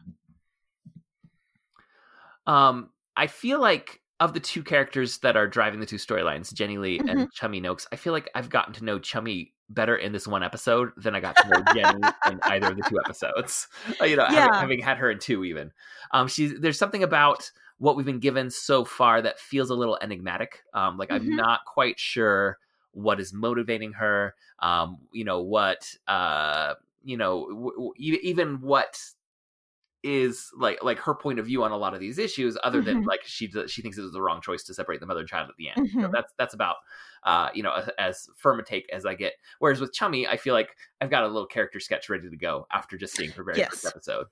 Um, I feel like of the two characters that are driving the two storylines, Jenny Lee Mm-hmm. and Chummy Noakes, I feel like I've gotten to know Chummy better in this one episode than I got to know Jenny in either of the two episodes. *laughs* Uh, you know, having, Yeah. having had her in two, even. Um, she's there's something about what we've been given so far that feels a little enigmatic. Um, like I'm Mhm. not quite sure what is motivating her. Um, you know what? Uh, you know, w- w- even what is like like her point of view on a lot of these issues other than Mhm. like she does- she thinks it was the wrong choice to separate the mother and child at the end You know, Mhm. that's that's about uh you know as, firm a take as i get whereas with chummy i feel like i've got a little character sketch ready to go after just seeing her very first episode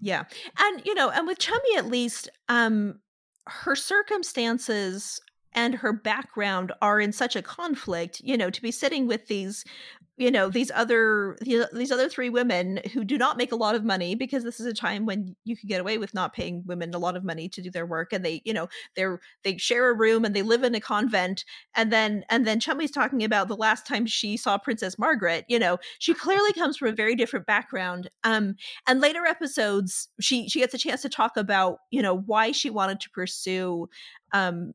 Yeah. And you know, and with Chummy at least, um her circumstances and her background are in such a conflict, you know, to be sitting with these you know these other these other three women who do not make a lot of money because this is a time when you could get away with not paying women a lot of money to do their work and they you know they're they share a room and they live in a convent and then and then Chummy's talking about the last time she saw Princess Margaret you know she clearly comes from a very different background um and later episodes she she gets a chance to talk about you know why she wanted to pursue um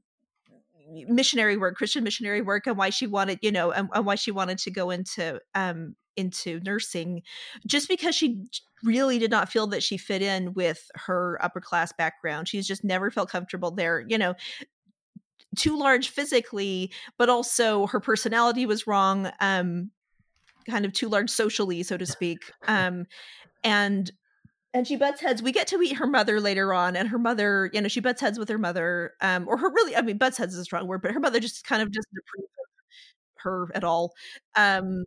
missionary work christian missionary work and why she wanted you know and, and why she wanted to go into um into nursing just because she really did not feel that she fit in with her upper class background. She's just never felt comfortable there you know too large physically but also her personality was wrong um kind of too large socially so to *laughs* speak um and and she butts heads we get to meet her mother later on and her mother you know she butts heads with her mother um or her really i mean butts heads is a strong word but her mother just kind of doesn't approve of her at all. Um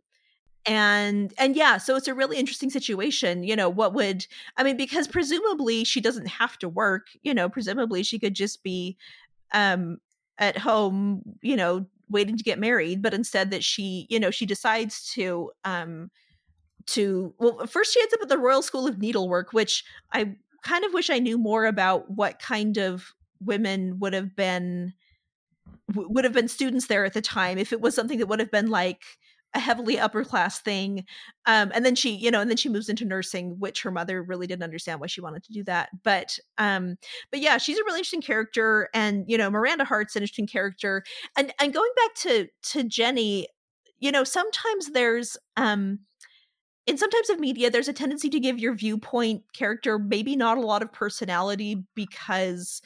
and and yeah so it's a really interesting situation you know what would i mean because presumably she doesn't have to work you know presumably she could just be um at home you know waiting to get married but instead that she you know she decides to um to well first she ends up at the royal school of needlework which i kind of wish i knew more about what kind of women would have been would have been students there at the time if it was something that would have been like a heavily upper class thing. Um and then she you know and then she moves into nursing which her mother really didn't understand why she wanted to do that but um but yeah she's a really interesting character and you know miranda hart's an interesting character and and going back to to jenny you know sometimes there's um in some types of media there's a tendency to give your viewpoint character maybe not a lot of personality because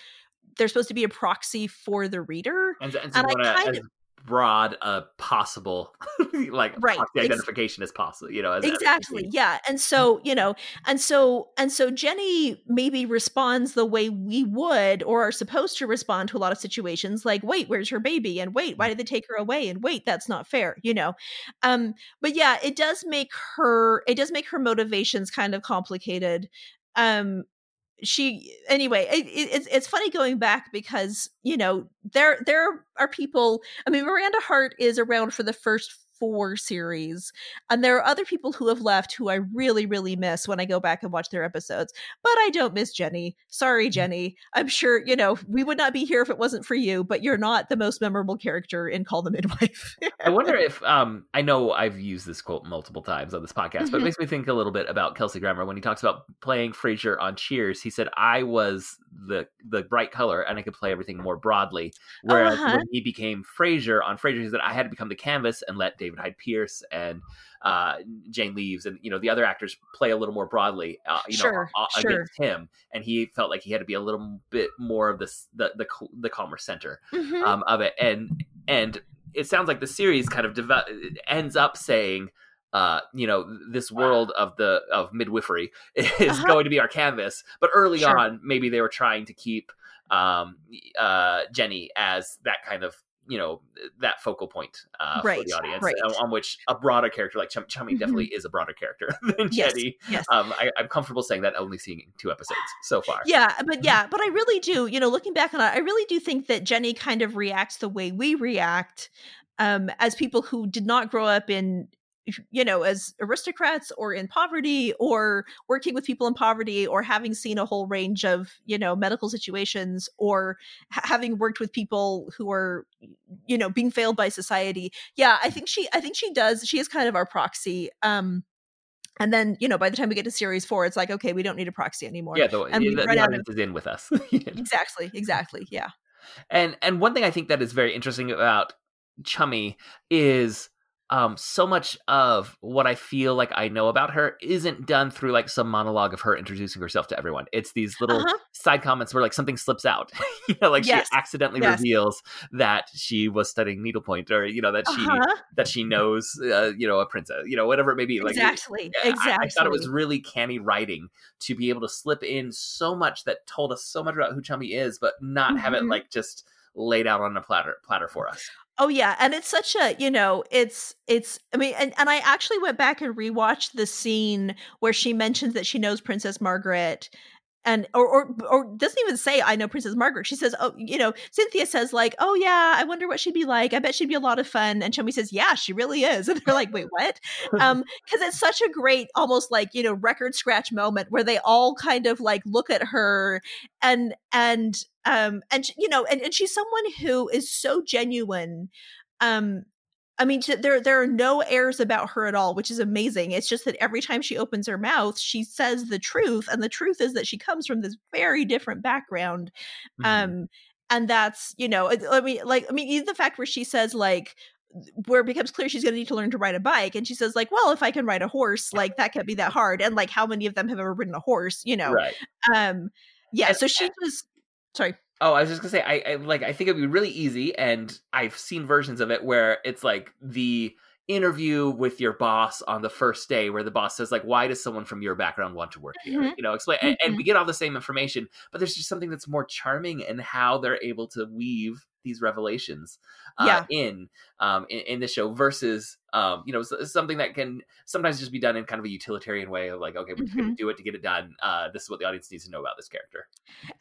they're supposed to be a proxy for the reader. And, and, And I kind as broad a possible *laughs* like Right, proxy ex- identification as possible you know as exactly yeah and so you know and so and so jenny maybe responds the way we would or are supposed to respond to a lot of situations like wait where's her baby? and wait why did they take her away? and wait that's not fair you know? Um but yeah it does make her it does make her motivations kind of complicated um she anyway it, it, it's it's funny going back because you know there there are people i mean miranda hart is around for the first four series and there are other people who have left who i really really miss when i go back and watch their episodes but i don't miss jenny sorry jenny i'm sure you know we would not be here if it wasn't for you but you're not the most memorable character in call the *laughs* midwife I wonder if um I know I've used this quote multiple times on this podcast, but it Mhm. makes me think a little bit about Kelsey Grammer when he talks about playing Frasier on Cheers. He said I was the the bright color and I could play everything more broadly. Whereas Uh-huh. when he became Frasier on Frasier, he said I had to become the canvas and let David Hyde Pierce and uh, Jane Leeves and you know the other actors play a little more broadly, uh, you Sure, know, sure. against him, and he felt like he had to be a little bit more of this the the the calmer center Mhm. um, of it, and and it sounds like the series kind of develop, ends up saying, uh, you know, this world of the of midwifery *laughs* is Uh-huh. going to be our canvas. But early Sure. on, maybe they were trying to keep um, uh, Jenny as that kind of you know that focal point uh, Right, for the audience, right. on, on which a broader character like Chum- Chummy Mhm. definitely is a broader character *laughs* than Yes, Jenny. yes. Um, I, I'm comfortable saying that only seeing two episodes so far. Yeah, but yeah, but I really do, you know, looking back on it, I really do think that Jenny kind of reacts the way we react um, as people who did not grow up in, you know, as aristocrats or in poverty or working with people in poverty or having seen a whole range of, you know, medical situations or ha- having worked with people who are, you know, being failed by society. Yeah, I think she, I think she does. She is kind of our proxy. Um, and then, you know, by the time we get to series four, it's like, okay, we don't need a proxy anymore. Yeah, the, And the, the out of- audience is in with us. *laughs* Exactly, exactly. Yeah. And and one thing I think that is very interesting about Chummy is um so much of what I feel like I know about her isn't done through like some monologue of her introducing herself to everyone. It's these little Uh-huh. side comments where like something slips out. *laughs* you know, like Yes. she accidentally Yes. reveals that she was studying needlepoint or you know that she Uh-huh. that she knows uh, you know a princess, you know, whatever it may be. Like it- exactly. I- exactly. I, thought it was really canny writing to be able to slip in so much that told us so much about who Chummy is, but not have it Mhm. like just laid out on a platter platter for us. Oh yeah, and it's such a you know it's it's I mean and and I actually went back and rewatched the scene where she mentions that she knows Princess Margaret. And or, or or doesn't even say I know Princess Margaret. She says, "Oh, you know." Cynthia says, "Like, oh yeah, I wonder what she'd be like. I bet she'd be a lot of fun." And Chummy says, "Yeah, she really is." *laughs* And they're like, "Wait, what?" *laughs* Um, because it's such a great, almost like you know, record scratch moment where they all kind of like look at her and and um and you know and, and she's someone who is so genuine um i mean there there are no airs about her at all which is amazing it's just that every time she opens her mouth she says the truth and the truth is that she comes from this very different background Mhm. um and that's you know i mean like i mean even the fact where she says like where it becomes clear she's going to need to learn to ride a bike and she says like well if i can ride a horse like that can't be that hard and like how many of them have ever ridden a horse you know right. um yeah so she was sorry Oh, I was just gonna say, I, I like. I think it'd be really easy, and I've seen versions of it where it's like the interview with your boss on the first day, where the boss says, like, "Why does someone from your background want to work here?" Mhm. You know, explain, and, and we get all the same information, but there's just something that's more charming in how they're able to weave these revelations uh, Yeah. in um in, in the show versus um you know something that can sometimes just be done in kind of a utilitarian way of like okay we're Mm-hmm. gonna do it to get it done uh this is what the audience needs to know about this character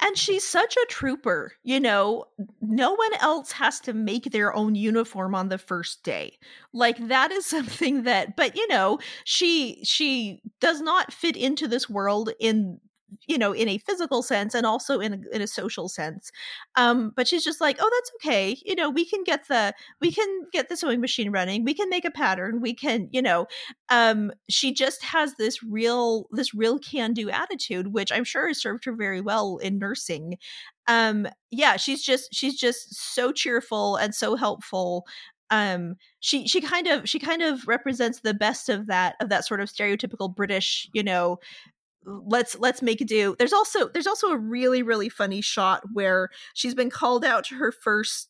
and she's such a trooper you know no one else has to make their own uniform on the first day like that is *laughs* something that but you know she she does not fit into this world in you know in a physical sense and also in a, in a social sense um but she's just like oh that's okay you know we can get the we can get the sewing machine running we can make a pattern we can you know um she just has this real this real can do attitude which i'm sure has served her very well in nursing um yeah she's just she's just so cheerful and so helpful um she she kind of she kind of represents the best of that of that sort of stereotypical british you know let's let's make do. There's also there's also a really really funny shot where she's been called out to her first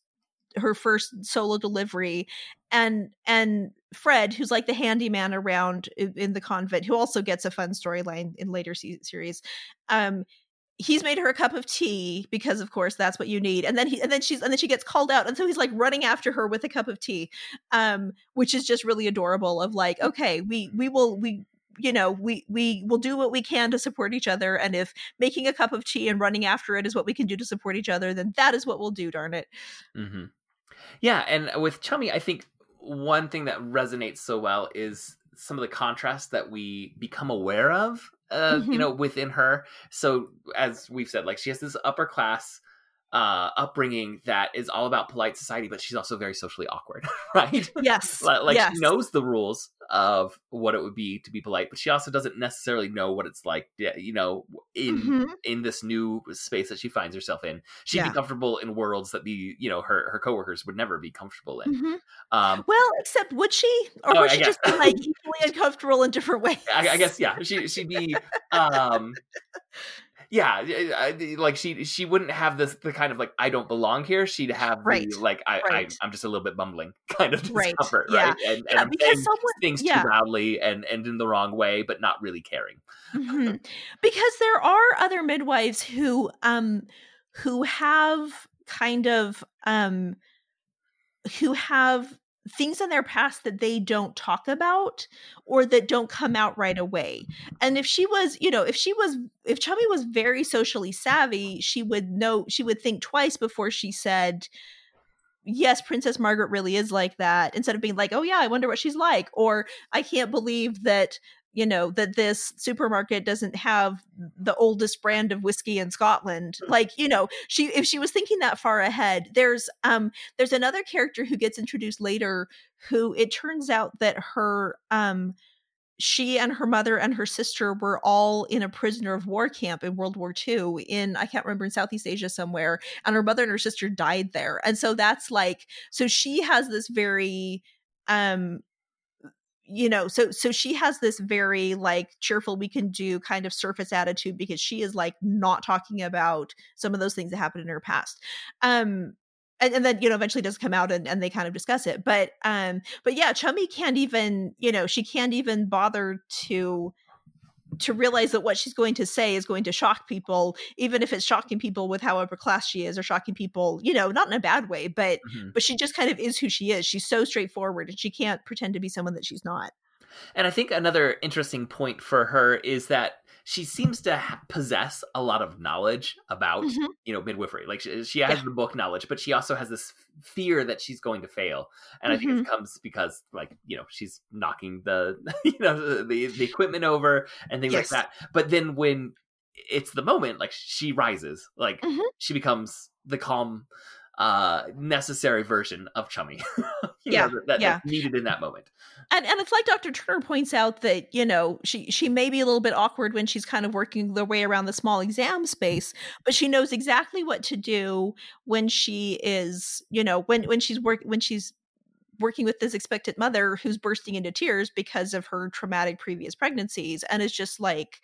her first solo delivery and and fred who's like the handyman around in, in the convent who also gets a fun storyline in later se- series um he's made her a cup of tea because of course that's what you need. And then he and then she's and then she gets called out and so he's like running after her with a cup of tea um which is just really adorable of like okay we we will we you know we we will do what we can to support each other and if making a cup of tea and running after it is what we can do to support each other then that is what we'll do darn it hmm Yeah, and with Chummy, I think one thing that resonates so well is some of the contrast that we become aware of, uh, you Mhm. know, within her. So as we've said, like she has this upper class uh upbringing that is all about polite society but she's also very socially awkward *laughs* right yes Li- *laughs* like yes. she knows the rules of what it would be to be polite but she also doesn't necessarily know what it's like you know in Mhm. in this new space that she finds herself in she'd Yeah. be comfortable in worlds that the you know her her coworkers would never be comfortable in Mhm. um well except would she or Oh, would I she guess. just be like equally uncomfortable in different ways *laughs* I, I guess yeah she she'd be um yeah like she she wouldn't have this the kind of like i don't belong here she'd have Right, the like i, right. I i'm just a little bit bumbling *laughs* kind of Right, discomfort yeah, right and, yeah, and because saying someone- things yeah. too loudly and and in the wrong way but not really caring Mhm. because there are other midwives who um who have kind of um who have things in their past that they don't talk about or that don't come out right away. And if she was, you know, if she was if Chummy was very socially savvy, she would know she would think twice before she said yes, Princess Margaret really is like that, instead of being like, oh, yeah, I wonder what she's like, or I can't believe that you know that this supermarket doesn't have the oldest brand of whiskey in Scotland. Like you know she if she was thinking that far ahead there's um there's another character who gets introduced later who it turns out that her um she and her mother and her sister were all in a prisoner of war camp in World War II in I can't remember in Southeast Asia somewhere and her mother and her sister died there. And so that's like so she has this very um you know so so she has this very like cheerful we can do kind of surface attitude because she is like not talking about some of those things that happened in her past. Um and, and then you know eventually does come out and, and they kind of discuss it but um but yeah chummy can't even you know she can't even bother to to realize that what she's going to say is going to shock people, even if it's shocking people with how upper class she is, or shocking people, you know, not in a bad way, but mm-hmm. but she just kind of is who she is. She's so straightforward, and she can't pretend to be someone that she's not. And I think another interesting point for her is that she seems to ha- possess a lot of knowledge about mm-hmm. you know midwifery like she, she has yeah. the book knowledge but she also has this fear that she's going to fail and mm-hmm. i think it mm-hmm. comes because like you know she's knocking the *laughs* you know the, the equipment over and things yes. like that but then when it's the moment like she rises like mm-hmm. she becomes the calm uh necessary version of chummy *laughs* yeah know, that, yeah. needed in that moment and and it's like Dr. Turner points out that you know she she may be a little bit awkward when she's kind of working their way around the small exam space, but she knows exactly what to do when she is you know when when she's work when she's working with this expectant mother who's bursting into tears because of her traumatic previous pregnancies and it's just like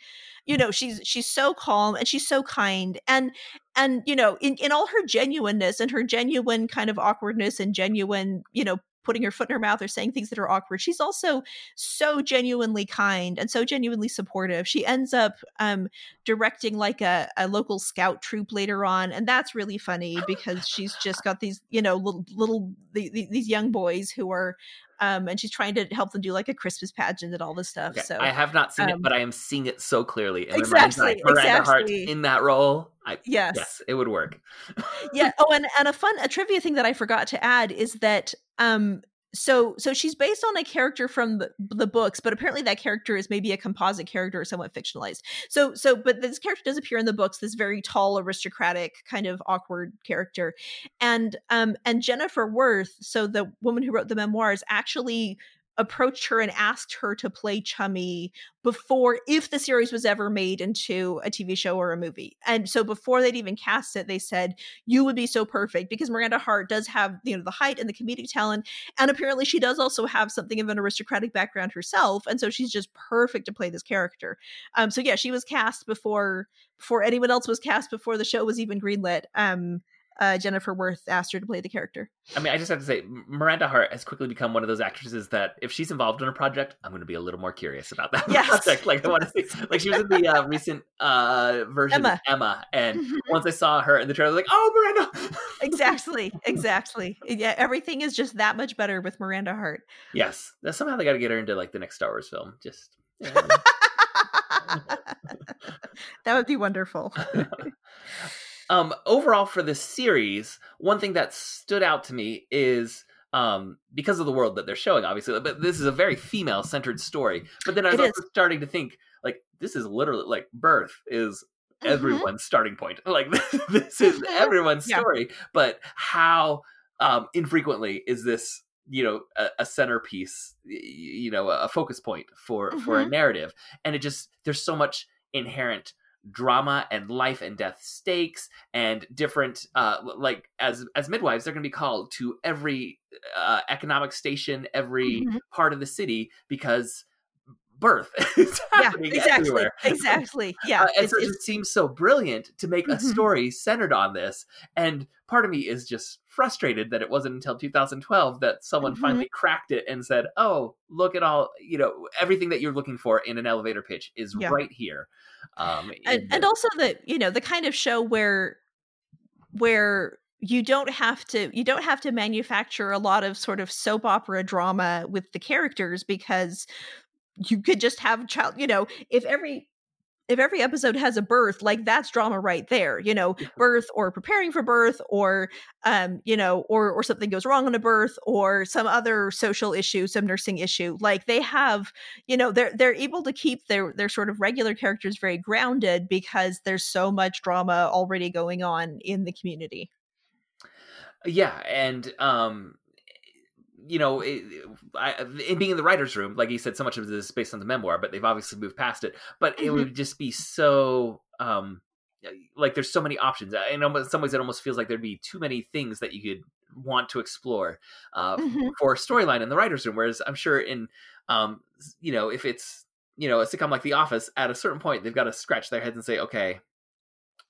you know she's she's so calm and she's so kind and and you know in in all her genuineness and her genuine kind of awkwardness and genuine you know putting her foot in her mouth or saying things that are awkward. She's also so genuinely kind and so genuinely supportive. She ends up um, directing like a, a local scout troop later on, and that's really funny because she's just got these, you know, little little the, the, these young boys who are um, and she's trying to help them do like a Christmas pageant and all this stuff. Okay. So I have not seen um, it, but I am seeing it so clearly. And exactly, Miranda exactly. Hart in that role. I, yes, yes, it would work. yeah. *laughs* Oh, and and a fun a trivia thing that I forgot to add is that um so so she's based on a character from the, the, books but apparently that character is maybe a composite character or somewhat fictionalized. So so but this character does appear in the books this very tall aristocratic kind of awkward character. And um and jennifer worth so the woman who wrote the memoirs actually approached her and asked her to play Chummy before if the series was ever made into a TV show or a movie. And so before they'd even cast it, they said you would be so perfect because Miranda Hart does have, you know, the height and the comedic talent and apparently she does also have something of an aristocratic background herself and so she's just perfect to play this character. Um so yeah, she was cast before before anyone else was cast before the show was even greenlit. Um uh, Jennifer Worth asked her to play the character. I mean, I just have to say, Miranda Hart has quickly become one of those actresses that if she's involved in a project, I'm going to be a little more curious about that *laughs* yes. project. Like, I want to see, like she was in the uh, recent uh, version Emma. of Emma, and mm-hmm. once I saw her in the trailer, I was like, oh, Miranda. exactly, *laughs* exactly. Yeah, everything is just that much better with Miranda Hart. Yes, somehow they got to get her into like the next Star Wars film. Just. *laughs* that would be wonderful. Um, overall, for this series, one thing that stood out to me is um, because of the world that they're showing, obviously, but this is a very female centered story. But then I was also starting to think, like, this is literally like birth is mm-hmm. everyone's starting point. *laughs* Like, this is mm-hmm. everyone's yeah. story. But how um, infrequently is this you know a, a, centerpiece you know a focus point for mm-hmm. for a mm-hmm. narrative and it just there's so much inherent drama and life and death stakes and different uh like as as midwives they're going to be called to every uh, economic station every mm-hmm. part of the city because birth *laughs* is happening yeah, exactly, everywhere. Exactly. *laughs* Yeah. Uh, and so it just seems so brilliant to make mm-hmm. a story centered on this. And part of me is just frustrated that it wasn't until 2012 that someone mm-hmm. finally cracked it and said, "Oh, look at all you know, everything that you're looking for in an elevator pitch is yeah. right here." Um, and, and also the you know the kind of show where where you don't have to you don't have to manufacture a lot of sort of soap opera drama with the characters because you could just have child you know if every if every episode has a birth like that's drama right there you know birth or preparing for birth or um you know or or something goes wrong on a birth or some other social issue some nursing issue like they have you know they're they're able to keep their their sort of regular characters very grounded because there's so much drama already going on in the community. Yeah and um you know, it, I, it being in the writer's room, like you said, so much of this is based on the memoir, but they've obviously moved past it. But mm-hmm. it would just be so, um, like there's so many options. And In some ways, it almost feels like there'd be too many things that you could want to explore uh, mm-hmm. for storyline in the writers' room. Whereas I'm sure in, um, you know, if it's you know a sitcom like The Office, at a certain point they've got to scratch their heads and say, okay,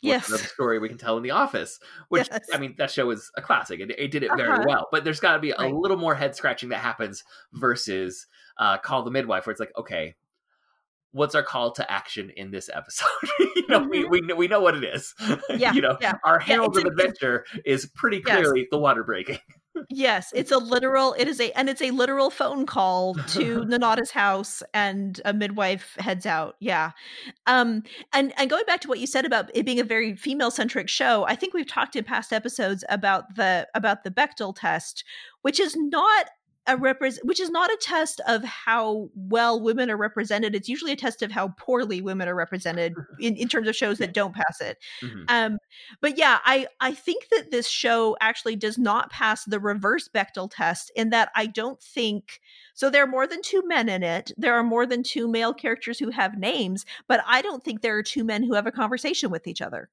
yes. another story we can tell in The Office. Which yes. I mean, that show is a classic. It, it did it very uh-huh. well. But there's got to be right. a little more head scratching that happens versus uh, Call the Midwife, where it's like, okay, what's our call to action in this episode? *laughs* you know, mm-hmm. we, we we know what it is. *laughs* Yeah, you know, yeah. our herald yeah, of adventure is pretty clearly yes. the water breaking yes, it's a literal. It is a and it's a literal phone call to *laughs* Nonnatus house, and a midwife heads out. Yeah, um, and and going back to what you said about it being a very female centric show, I think we've talked in past episodes about the about the Bechdel test, which is not a represent which is not a test of how well women are represented it's usually a test of how poorly women are represented *laughs* in, in terms of shows that don't pass it. Mm-hmm. um but yeah i i think that this show actually does not pass the reverse bechdel test in that i don't think so there are more than two men in it there are more than two male characters who have names but i don't think there are two men who have a conversation with each other.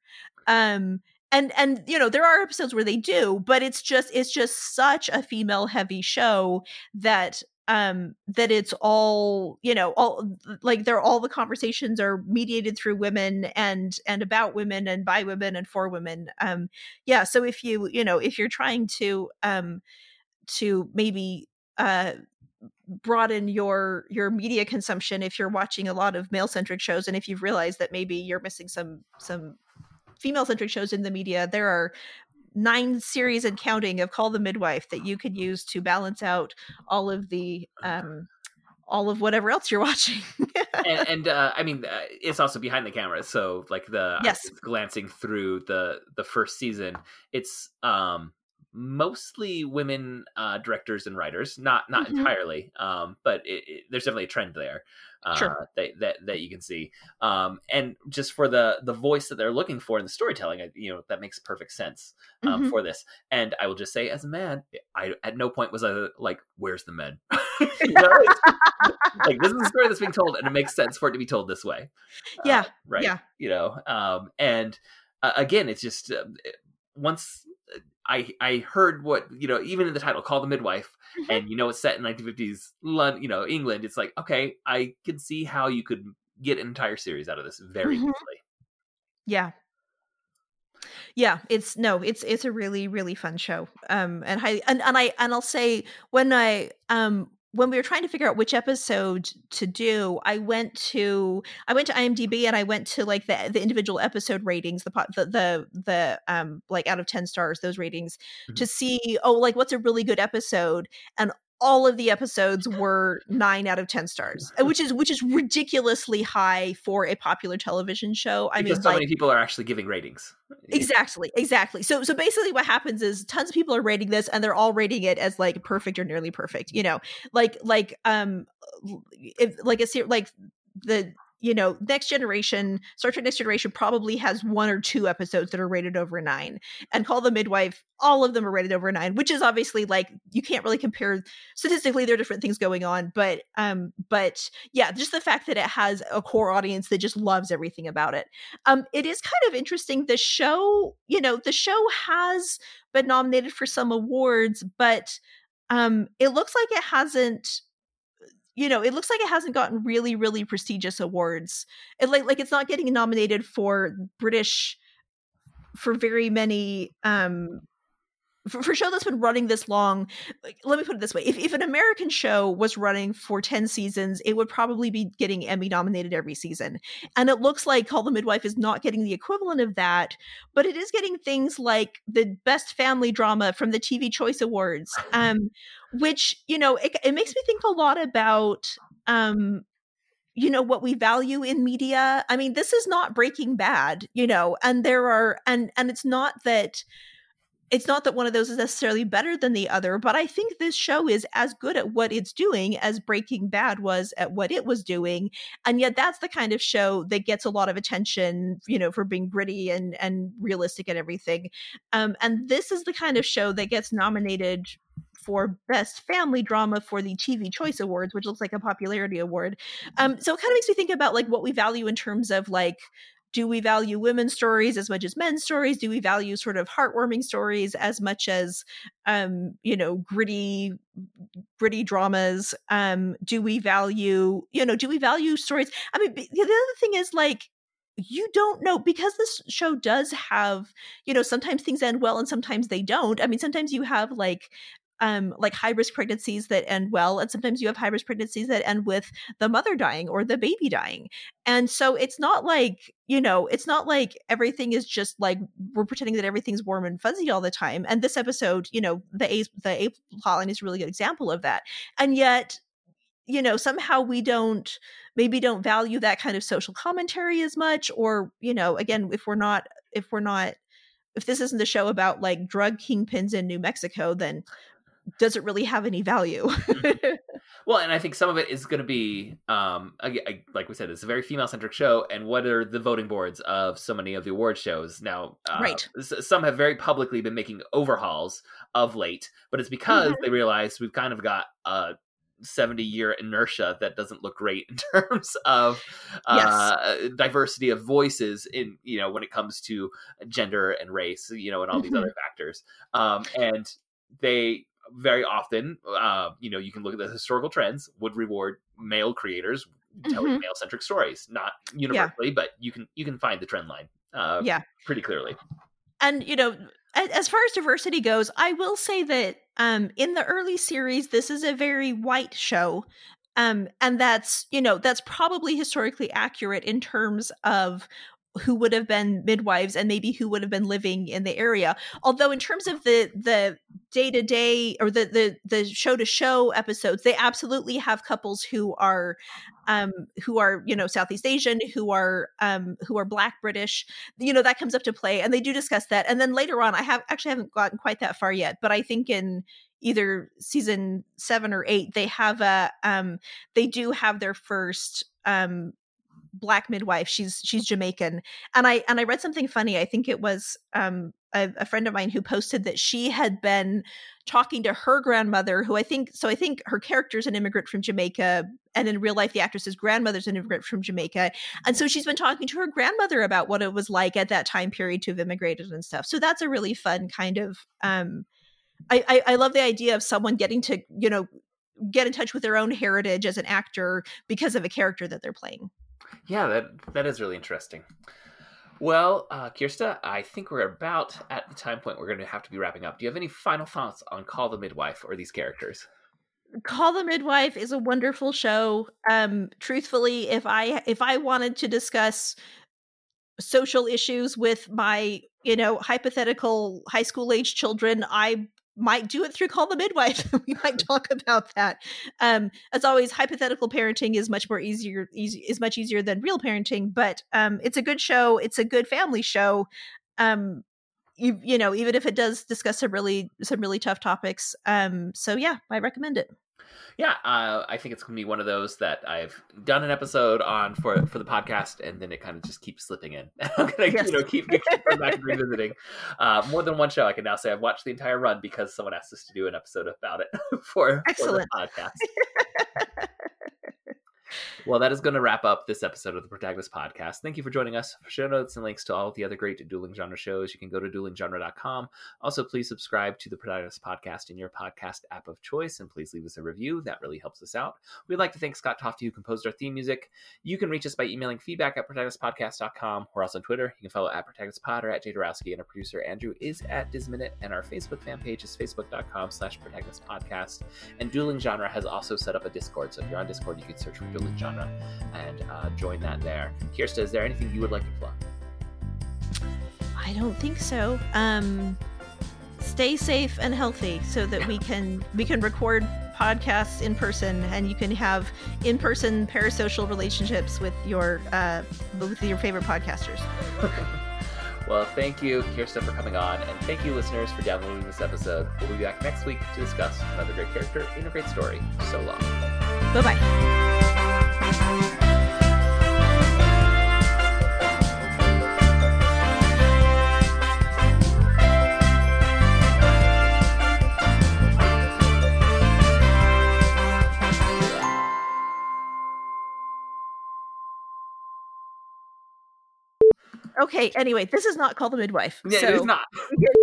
Um and and you know there are episodes where they do but it's just it's just such a female heavy show that um that it's all you know all like they're all the conversations are mediated through women and and about women and by women and for women. Um yeah so if you you know if you're trying to um to maybe uh broaden your your media consumption if you're watching a lot of male centric shows and if you've realized that maybe you're missing some some female centric shows in the media, there are nine series and counting of Call the Midwife that you could use to balance out all of the um all of whatever else you're *laughs* watching. and, and uh, I mean, uh, it's also behind the camera, so like the yes, glancing through the the first season, it's um mostly women uh, directors and writers, not not mm-hmm. entirely, um, but it, it, there's definitely a trend there uh, sure. that, that that you can see. Um, and just for the the voice that they're looking for in the storytelling, you know, that makes perfect sense um, mm-hmm. for this. And I will just say, as a man, I at no point was I like, "Where's the men?" *laughs* *laughs* like this is a story that's being told, and it makes sense for it to be told this way. Yeah. Uh, right. Yeah. You know. Um, and uh, again, it's just uh, once I I heard what you know even in the title call the midwife mm-hmm. and you know it's set in 1950s London you know England it's like okay I can see how you could get an entire series out of this very mm-hmm. easily yeah yeah it's no it's it's a really really fun show um and I and, and I and I'll say when I um when we were trying to figure out which episode to do, I went to I went to IMDb and I went to like the the individual episode ratings, the the the, the um like out of 10 stars those ratings mm-hmm. to see oh like what's a really good episode and all of the episodes were *laughs* 9 out of 10 stars uh, which is which is ridiculously high for a popular television show. I because mean so like, many people are actually giving ratings. Exactly exactly. So so basically what happens is tons of people are rating this and they're all rating it as like perfect or nearly perfect you know? Like like um if like a like the you know, Next Generation, Star Trek Next Generation probably has one or two episodes that are rated over nine. And Call the Midwife, all of them are rated over nine, which is obviously like you can't really compare statistically, there are different things going on. But um, but yeah, just the fact that it has a core audience that just loves everything about it. Um, it is kind of interesting. The show, you know, the show has been nominated for some awards, but um, it looks like it hasn't you know, it looks like it hasn't gotten really, really prestigious awards. It like like it's not getting nominated for British for very many um for, for a show that's been running this long, let me put it this way: if, if an American show was running for ten seasons, it would probably be getting Emmy nominated every season. And it looks like Call the Midwife is not getting the equivalent of that, but it is getting things like the best family drama from the TV Choice Awards, *laughs* um, which you know it, it makes me think a lot about um you know what we value in media i mean this is not breaking bad you know and there are and and it's not that it's not that one of those is necessarily better than the other, but I think this show is as good at what it's doing as Breaking Bad was at what it was doing. And yet that's the kind of show that gets a lot of attention, you know, for being gritty and and realistic and everything. Um, and this is the kind of show that gets nominated for best family drama for the TV Choice Awards, which looks like a popularity award. Um, so it kind of makes me think about like what we value in terms of like do we value women's stories as much as men's stories? Do we value sort of heartwarming stories as much as um you know gritty gritty dramas? Um do we value you know do we value stories? I mean the other thing is like you don't know because this show does have you know sometimes things end well and sometimes they don't. I mean sometimes you have like um, like high risk pregnancies that end well, and sometimes you have high risk pregnancies that end with the mother dying or the baby dying. And so it's not like you know, it's not like everything is just like we're pretending that everything's warm and fuzzy all the time. And this episode, you know, the A the A plotline is a really good example of that. And yet, you know, somehow we don't maybe don't value that kind of social commentary as much, or you know, again, if we're not if we're not if this isn't a show about like drug kingpins in New Mexico, then doesn't really have any value. Mm-hmm. *laughs* well, and I think some of it is going to be, um, I, I, like we said, it's a very female centric show. And what are the voting boards of so many of the award shows now? Uh, right. Some have very publicly been making overhauls of late, but it's because mm-hmm. they realize we've kind of got a 70 year inertia that doesn't look great in *laughs* terms of uh, yes. diversity of voices in you know when it comes to gender and race you know and all these mm-hmm. other factors um, and they very often, uh, you know, you can look at the historical trends would reward male creators telling mm-hmm. male centric stories. Not universally, yeah. but you can you can find the trend line. Uh, yeah, pretty clearly. And you know, as far as diversity goes, I will say that um, in the early series, this is a very white show. Um, and that's you know that's probably historically accurate in terms of who would have been midwives and maybe who would have been living in the area. Although in terms of the the day to day or the the the show to show episodes they absolutely have couples who are um who are you know southeast asian who are um who are black british you know that comes up to play and they do discuss that. And then later on i have actually haven't gotten quite that far yet but i think in either season 7 or 8 they have a um they do have their first um black midwife she's she's jamaican and i and i read something funny i think it was um a, a, friend of mine who posted that she had been talking to her grandmother who i think so i think her character's an immigrant from jamaica and in real life the actress's grandmother's an immigrant from jamaica and so she's been talking to her grandmother about what it was like at that time period to have immigrated and stuff so that's a really fun kind of um I, I, I love the idea of someone getting to you know get in touch with their own heritage as an actor because of a character that they're playing yeah, that that is really interesting. Well, uh, Kjerste, I think we're about at the time point we're going to have to be wrapping up. Do you have any final thoughts on Call the Midwife or these characters? Call the Midwife is a wonderful show. Um, truthfully, if I if I wanted to discuss social issues with my you know hypothetical high school age children, I might do it through call the midwife. *laughs* We might talk about that. Um as always hypothetical parenting is much more easier easy is much easier than real parenting but um it's a good show. It's a good family show. Um you, you know even if it does discuss some really some really tough topics um so yeah i recommend it yeah, uh, I think it's gonna be one of those that I've done an episode on for for the podcast, and then it kind of just keeps slipping in. *laughs* I'm gonna yes. you know keep, keep going back and revisiting uh, more than one show. I can now say I've watched the entire run because someone asked us to do an episode about it *laughs* for, Excellent. for the podcast. *laughs* Well, that is going to wrap up this episode of the Protagonist Podcast. Thank you for joining us. For show notes and links to all of the other great dueling genre shows, you can go to duelinggenre.com. Also, please subscribe to the Protagonist Podcast in your podcast app of choice, and please leave us a review. That really helps us out. We'd like to thank Scott Tofty, who composed our theme music. You can reach us by emailing feedback at protagonistpodcast.com. We're also on Twitter. You can follow at protagonistpod or at Jadarowski, and our producer Andrew is at Disminute, and our Facebook fan page is facebook.com slash protagonistpodcast. And Dueling Genre has also set up a Discord, so if you're on Discord, you can search for Dueling Genre and uh, join that there. Kjerste, is there anything you would like to plug? I don't think so. Um, stay safe and healthy so that we can we can record podcasts in person and you can have in-person parasocial relationships with your uh, with your favorite podcasters. *laughs* well, thank you, Kjerste, for coming on, and thank you, listeners, for downloading this episode. We'll be back next week to discuss another great character in a great story. So long. Bye bye. Okay, anyway, this is not called the midwife. Yeah, so it is not. *laughs*